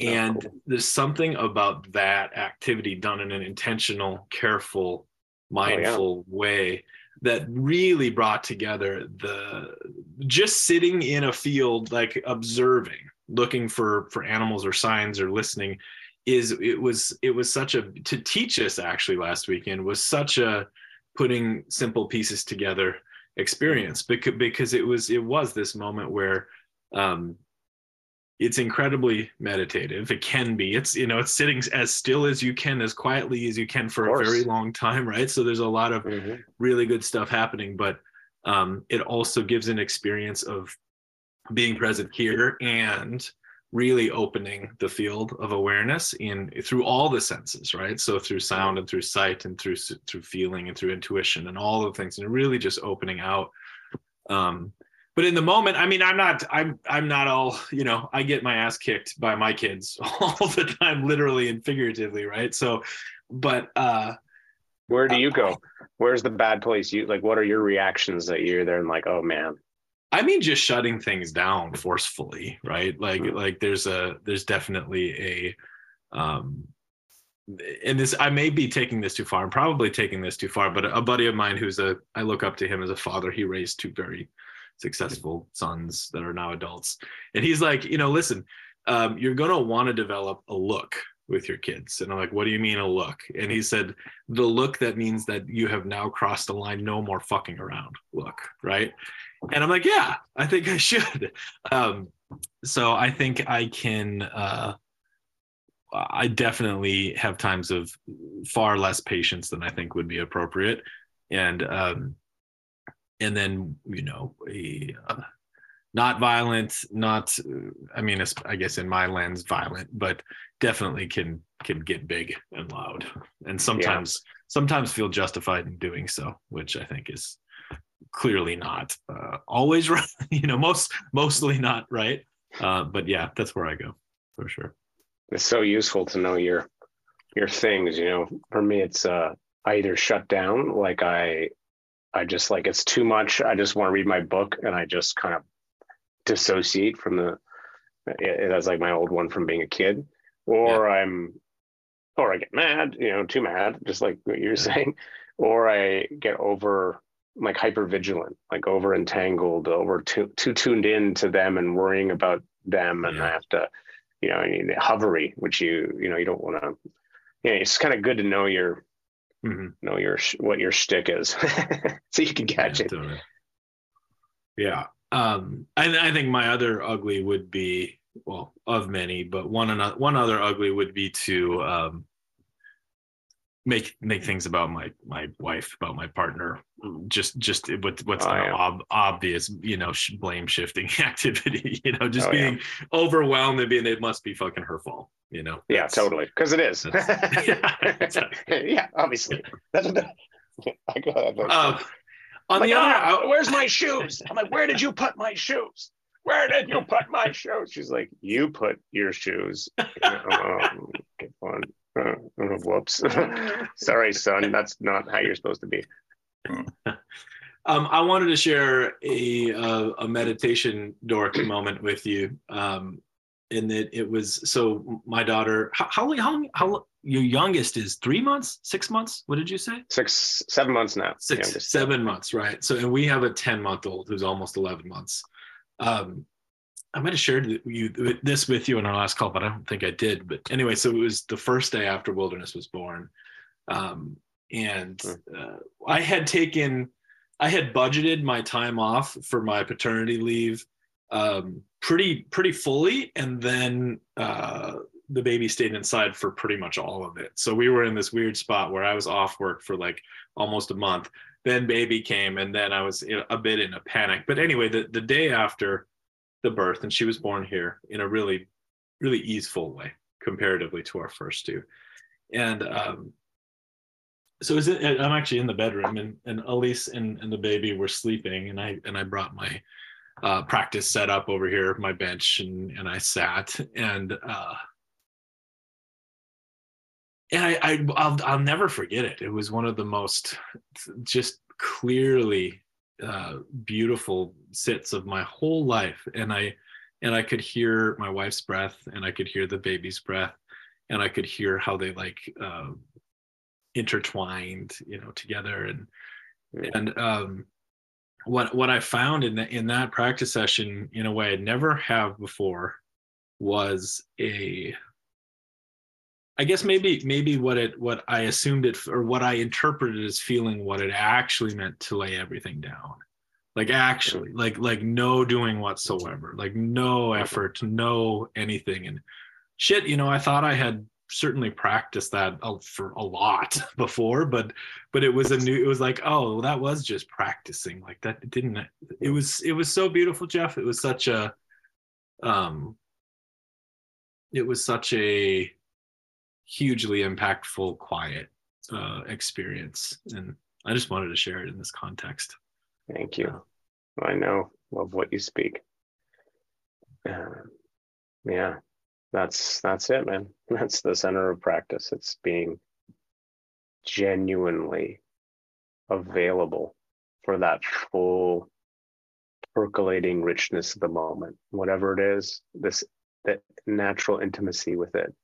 and cool. there's something about that activity done in an intentional careful Oh, yeah. mindful way that really brought together the just sitting in a field like observing looking for for animals or signs or listening is it was it was such a to teach us actually last weekend was such a putting simple pieces together experience because because it was it was this moment where um it's incredibly meditative. It can be. It's you know it's sitting as still as you can as quietly as you can for a very long time right? So there's a lot of Mhm. really good stuff happening but um, it also gives an experience of being present here and really opening the field of awareness in through all the senses right? So through sound and through sight and through through feeling and through intuition and all the things and really just opening out um but in the moment i mean i'm not i'm i'm not all you know i get my ass kicked by my kids all the time literally and figuratively right so but uh where do you go where's the bad place you like what are your reactions that you're there and like oh man I mean, just shutting things down forcefully, right? Like, mm-hmm. like there's a there's definitely a, um, and this I may be taking this too far. I'm probably taking this too far. But a buddy of mine who's a I look up to him as a father. He raised two very successful sons that are now adults, and he's like, you know, listen, um, you're gonna want to develop a look with your kids. And I'm like, what do you mean a look? And he said, the look that means that you have now crossed the line, no more fucking around look, right? And I'm like, yeah, I think I should. Um, so I think I can. Uh, I definitely have times of far less patience than I think would be appropriate, and um, and then you know, a, uh, not violent, not. I mean, I guess in my lens, violent, but definitely can can get big and loud, and sometimes yeah. sometimes feel justified in doing so, which I think is clearly not uh, always right you know most mostly not right uh, but yeah that's where i go for sure it's so useful to know your your things you know for me it's uh i either shut down like i i just like it's too much i just want to read my book and i just kind of dissociate from the it, that's like my old one from being a kid or yeah. i'm or i get mad you know too mad just like what you're yeah. saying or i get over like hyper vigilant, like over entangled, over too, too tuned in to them and worrying about them. And yeah. I have to, you know, I mean, hovery, which you, you know, you don't want to, you know, it's kind of good to know your, mm-hmm. know your, what your shtick is so you can catch yeah, it. Totally. Yeah. Um, I, I think my other ugly would be, well, of many, but one, another, one other ugly would be to, um, make make things about my my wife about my partner just just with what's oh, yeah. ob- obvious you know blame shifting activity you know just oh, being yeah. overwhelmed and being it must be fucking her fault you know? Yeah totally. Because it is. yeah, yeah obviously. That's what the, I go ahead, um, on like, the other oh, where's my shoes? I'm like where did you put my shoes? Where did you put my shoes? She's like you put your shoes um, uh, whoops. Sorry, son. That's not how you're supposed to be. Um, I wanted to share a uh, a meditation dork moment with you. Um, in that it was so my daughter. How how how, how your youngest is three months, six months. What did you say? Six, seven months now. Six, youngest. seven months, right? So, and we have a ten month old who's almost eleven months. Um, I might have shared you, this with you in our last call, but I don't think I did. But anyway, so it was the first day after Wilderness was born, um, and uh, I had taken, I had budgeted my time off for my paternity leave um, pretty pretty fully, and then uh, the baby stayed inside for pretty much all of it. So we were in this weird spot where I was off work for like almost a month. Then baby came, and then I was a bit in a panic. But anyway, the the day after the birth, and she was born here in a really, really easeful way comparatively to our first two. And um, so is it, I'm actually in the bedroom, and, and Elise and, and the baby were sleeping, and I and I brought my uh, practice set up over here, my bench, and and I sat, and uh, and I, I I'll I'll never forget it. It was one of the most just clearly uh, beautiful sits of my whole life. And i and i could hear my wife's breath and i could hear the baby's breath and i could hear how they like uh, intertwined you know together. And and um what what i found in that in that practice session in a way i never have before was a I guess maybe maybe what it what I assumed it or what I interpreted as feeling what it actually meant to lay everything down. Like actually, like like no doing whatsoever, like no effort, no anything. And shit, you know, I thought I had certainly practiced that for a lot before, but but it was a new. It was like, oh, that was just practicing. Like that didn't. It was it was so beautiful, Jeff. It was such a um it was such a hugely impactful quiet uh, experience and i just wanted to share it in this context Thank you. I know of what you speak. Uh, yeah, that's that's it, man. That's the center of practice. It's being genuinely available for that full percolating richness of the moment, whatever it is, this that natural intimacy with it.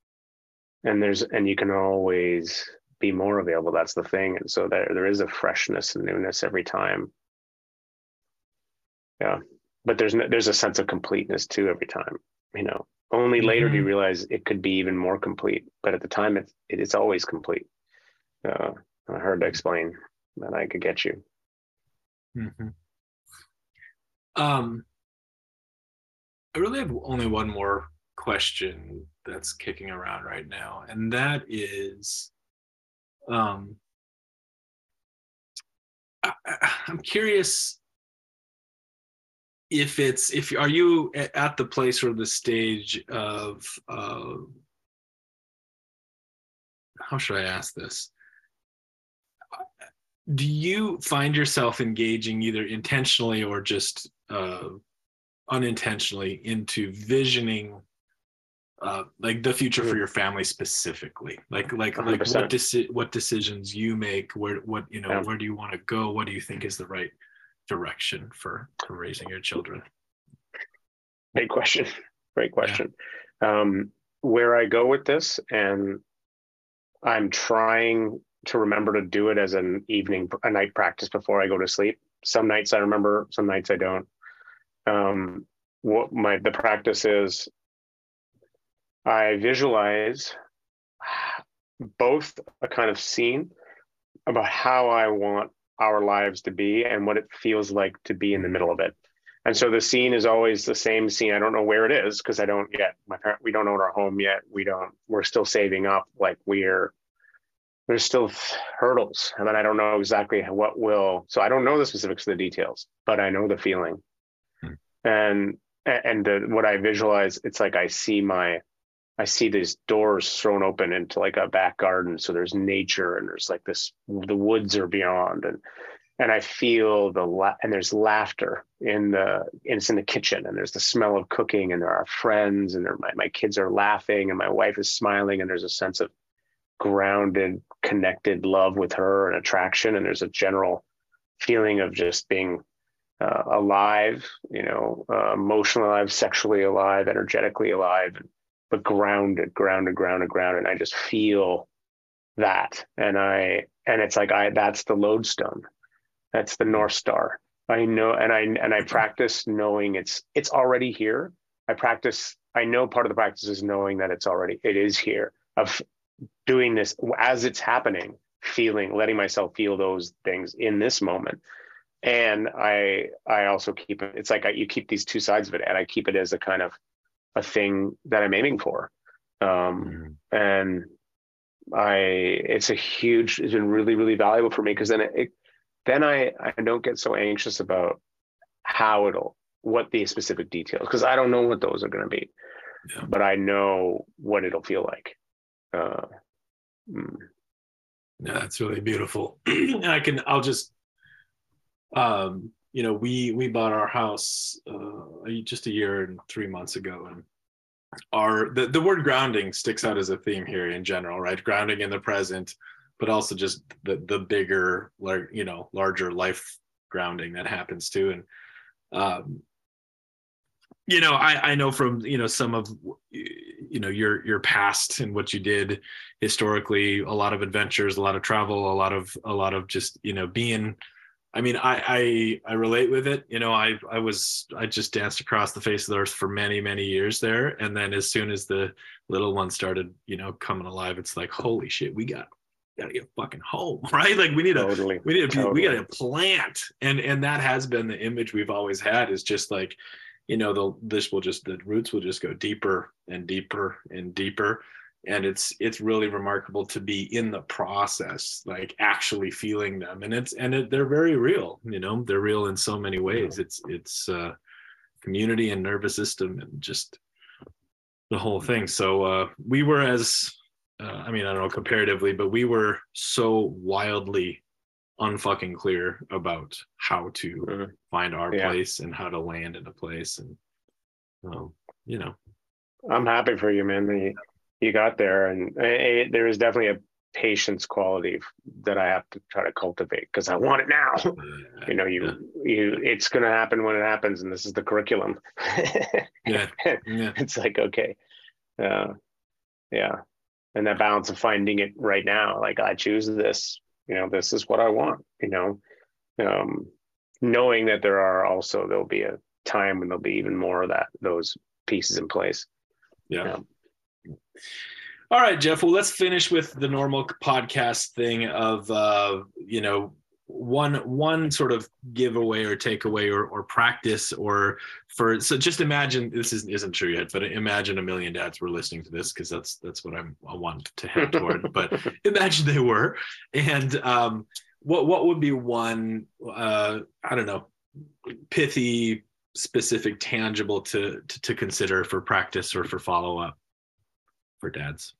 And there's and you can always be more available. That's the thing. And so there there is a freshness and newness every time yeah but there's no, there's a sense of completeness too every time you know only later do you Mhm. realize it could be even more complete but at the time it's it, it's always complete uh hard to explain and i could get you Mhm. Um, I really have only one more question that's kicking around right now, and that is, um, I, I'm curious if it's if are you at the place or the stage of uh, how should I ask this? do you find yourself engaging either intentionally or just uh, unintentionally into visioning uh, like the future for Mm. your family specifically like like like 100%. what deci- what decisions you make where what you know Yeah. where do you want to go what do you think is the right direction for for raising your children Great question. Great question. Um, where I go with this, and I'm trying to remember to do it as an evening, a night practice before I go to sleep. Some nights I remember, some nights I don't. Um, what my the practice is, I visualize both a kind of scene about how I want our lives to be and what it feels like to be in the middle of it. And so the scene is always the same scene. I don't know where it is because I don't yet. My parent, we don't own our home yet. We don't. We're still saving up. Like we're there's still hurdles, and then I don't know exactly what will. So I don't know the specifics of the details, but I know the feeling. Hmm. And and the, what I visualize, it's like I see my, I see these doors thrown open into like a back garden. So there's nature, and there's like this. The woods are beyond, and and I feel the la- and there's laughter in the and it's in the kitchen and there's the smell of cooking and there are friends and there, my my kids are laughing and my wife is smiling and there's a sense of grounded connected love with her and attraction and there's a general feeling of just being uh, alive you know uh, emotionally alive sexually alive energetically alive but grounded grounded grounded grounded. And I just feel that. And I and it's like I that's the lodestone. That's the north star. I know and i and i practice knowing it's it's already here. I practice i know part of the practice is knowing that it's already it is here of doing this as it's happening feeling letting myself feel those things in this moment. And i i also keep it it's like I, you keep these two sides of it and i keep it as a kind of a thing that i'm aiming for um and I it's a huge it's been really really valuable for me because then it, it then I I don't get so anxious about how it'll what the specific details because I don't know what those are going to be, Yeah. but I know what it'll feel like. Uh, mm, Yeah, that's really beautiful. and I can, I'll just, um, you know, we we bought our house uh, just a year and three months ago, and our the, the word grounding sticks out as a theme here in general, right? Grounding in the present, but also just the the bigger, like you know, larger life grounding that happens too, and um, you know, I I know from you know some of you know your your past and what you did historically a lot of adventures a lot of travel a lot of a lot of just you know being i mean i i i relate with it you know i i was i just danced across the face of the earth for many many years there and then as soon as the little one started you know coming alive it's like holy shit we got gotta get fucking home right like we need a totally. we need a Totally. we got to plant and and that has been the image we've always had is just like you know the this will just the roots will just go deeper and deeper and deeper and it's it's really remarkable to be in the process like actually feeling them and it's and it, they're very real you know they're real in so many ways it's it's uh community and nervous system and just the whole thing. So uh, we were as uh, I mean, I don't know comparatively, but we were so wildly unfucking clear about how to Mhm. find our Yeah. place and how to land in a place, and um, you know, I'm happy for you, man. that You, got there, and eh, there is definitely a patience quality that I have to try to cultivate because I want it now. you know, you yeah. you it's going to happen when it happens, and this is the curriculum. yeah, yeah, it's like okay, uh, yeah, and that balance of finding it right now. Like I choose this. You know, this is what I want. You know, um, knowing that there are also there'll be a time when there'll be even more of that those pieces in place. yeah. All right, Jeff. Well, let's finish with the normal podcast thing of uh, you know one one sort of giveaway or takeaway or, or practice or for so just imagine this isn't isn't true yet, but imagine a million dads were listening to this because that's that's what I'm I want to head toward. but imagine they were, and um, what what would be one uh, I don't know pithy specific tangible to, to to consider for practice or for follow up for dads.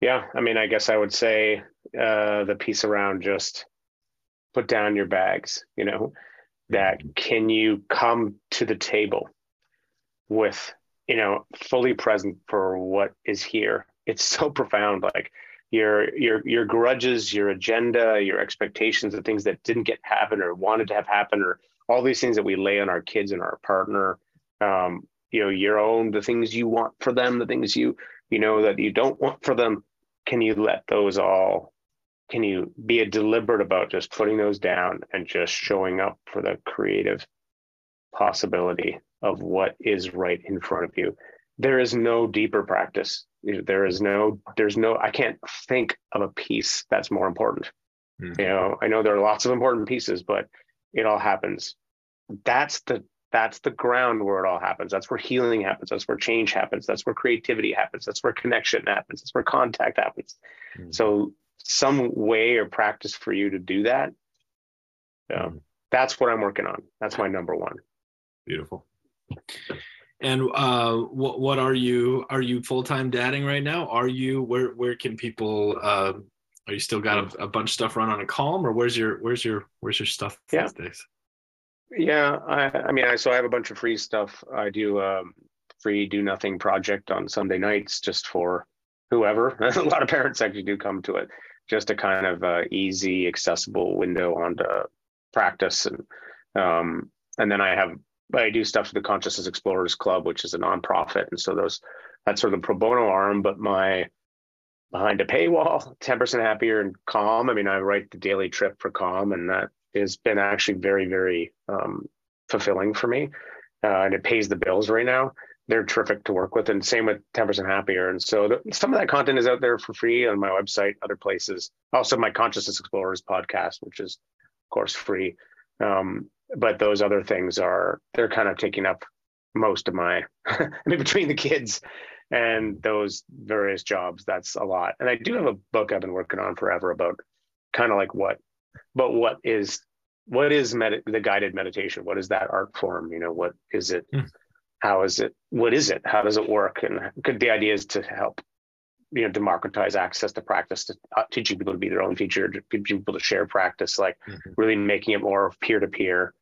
Yeah, I mean, I guess I would say uh, the piece around just put down your bags. You know, that can you come to the table with you know fully present for what is here. It's so profound. Like your your your grudges, your agenda, your expectations of things that didn't get happen or wanted to have happen, or all these things that we lay on our kids and our partner. Um, you know, your own the things you want for them, the things you you know that you don't want for them can you let those all can you be a deliberate about just putting those down and just showing up for the creative possibility of what is right in front of you there is no deeper practice there is no there's no i can't think of a piece that's more important. Mhm. you know i know there are lots of important pieces but it all happens. That's the that's the ground where it all happens. That's where healing happens. That's where change happens. That's where creativity happens. That's where connection happens. That's where contact happens. Mhm. so some way or practice for you to do that um, Mhm. that's what i'm working on. That's my number one. Beautiful. And uh, what what are you? Are you full time dadding right now? Are you where where can people? Uh, are you still got a, a bunch of stuff run on a calm, or where's your where's your where's your stuff Yeah. these days? yeah i i mean i so i have a bunch of free stuff i do um free do nothing project on sunday nights just for whoever a lot of parents actually do come to it just a kind of uh, easy accessible window onto practice and um and then i have I do stuff for the Consciousness Explorers Club, which is a nonprofit, and so those that's sort of the pro bono arm. But my behind a paywall, ten percent happier and calm. I mean, I write the daily trip for calm, and that has been actually very, very um, fulfilling for me, uh, and it pays the bills right now. They're terrific to work with, and same with ten percent happier. And so the, some of that content is out there for free on my website, other places. Also, my Consciousness Explorers podcast, which is of course free. Um, but those other things are they're kind of taking up most of my I mean between the kids and those various jobs that's a lot. And i do have a book i've been working on forever about kind of like what but what is what is med- the guided meditation? What is that art form? You know what is it? Hmm. how is it what is it? How does it work? And could the idea is to help you know democratize access to practice to uh, teaching people to be their own teacher to people to share practice like Mhm. really making it more peer to peer,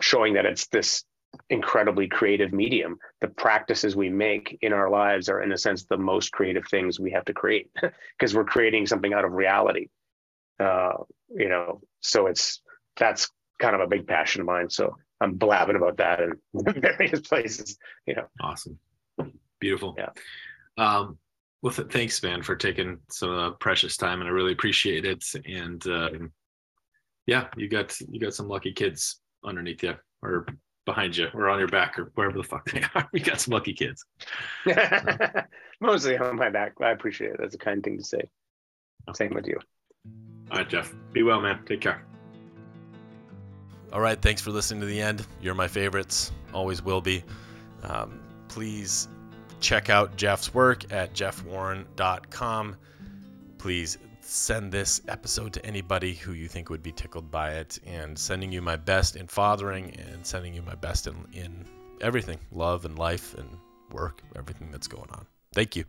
showing that it's this incredibly creative medium. The practices we make in our lives are, in a sense, the most creative things we have to create because we're creating something out of reality. Uh, you know, so it's that's kind of a big passion of mine. So I'm blabbing about that in various places. You know, Awesome, beautiful. Yeah. Um, well, th- thanks, man, for taking some uh, precious time, and I really appreciate it. And um, yeah, you got you got some lucky kids underneath you, or behind you, or on your back, or wherever the fuck they are. We got some lucky kids. mostly on my back. I appreciate it. That's a kind thing to say. Same with you. All right, Jeff. Be well, man. Take care. All right, thanks for listening to the end. You're my favorites, always will be. Um, please check out Jeff's work at jeffwarren.com. Please send this episode to anybody who you think would be tickled by it, and sending you my best in fathering, and sending you my best in in everything, love and life and work, everything that's going on. Thank you.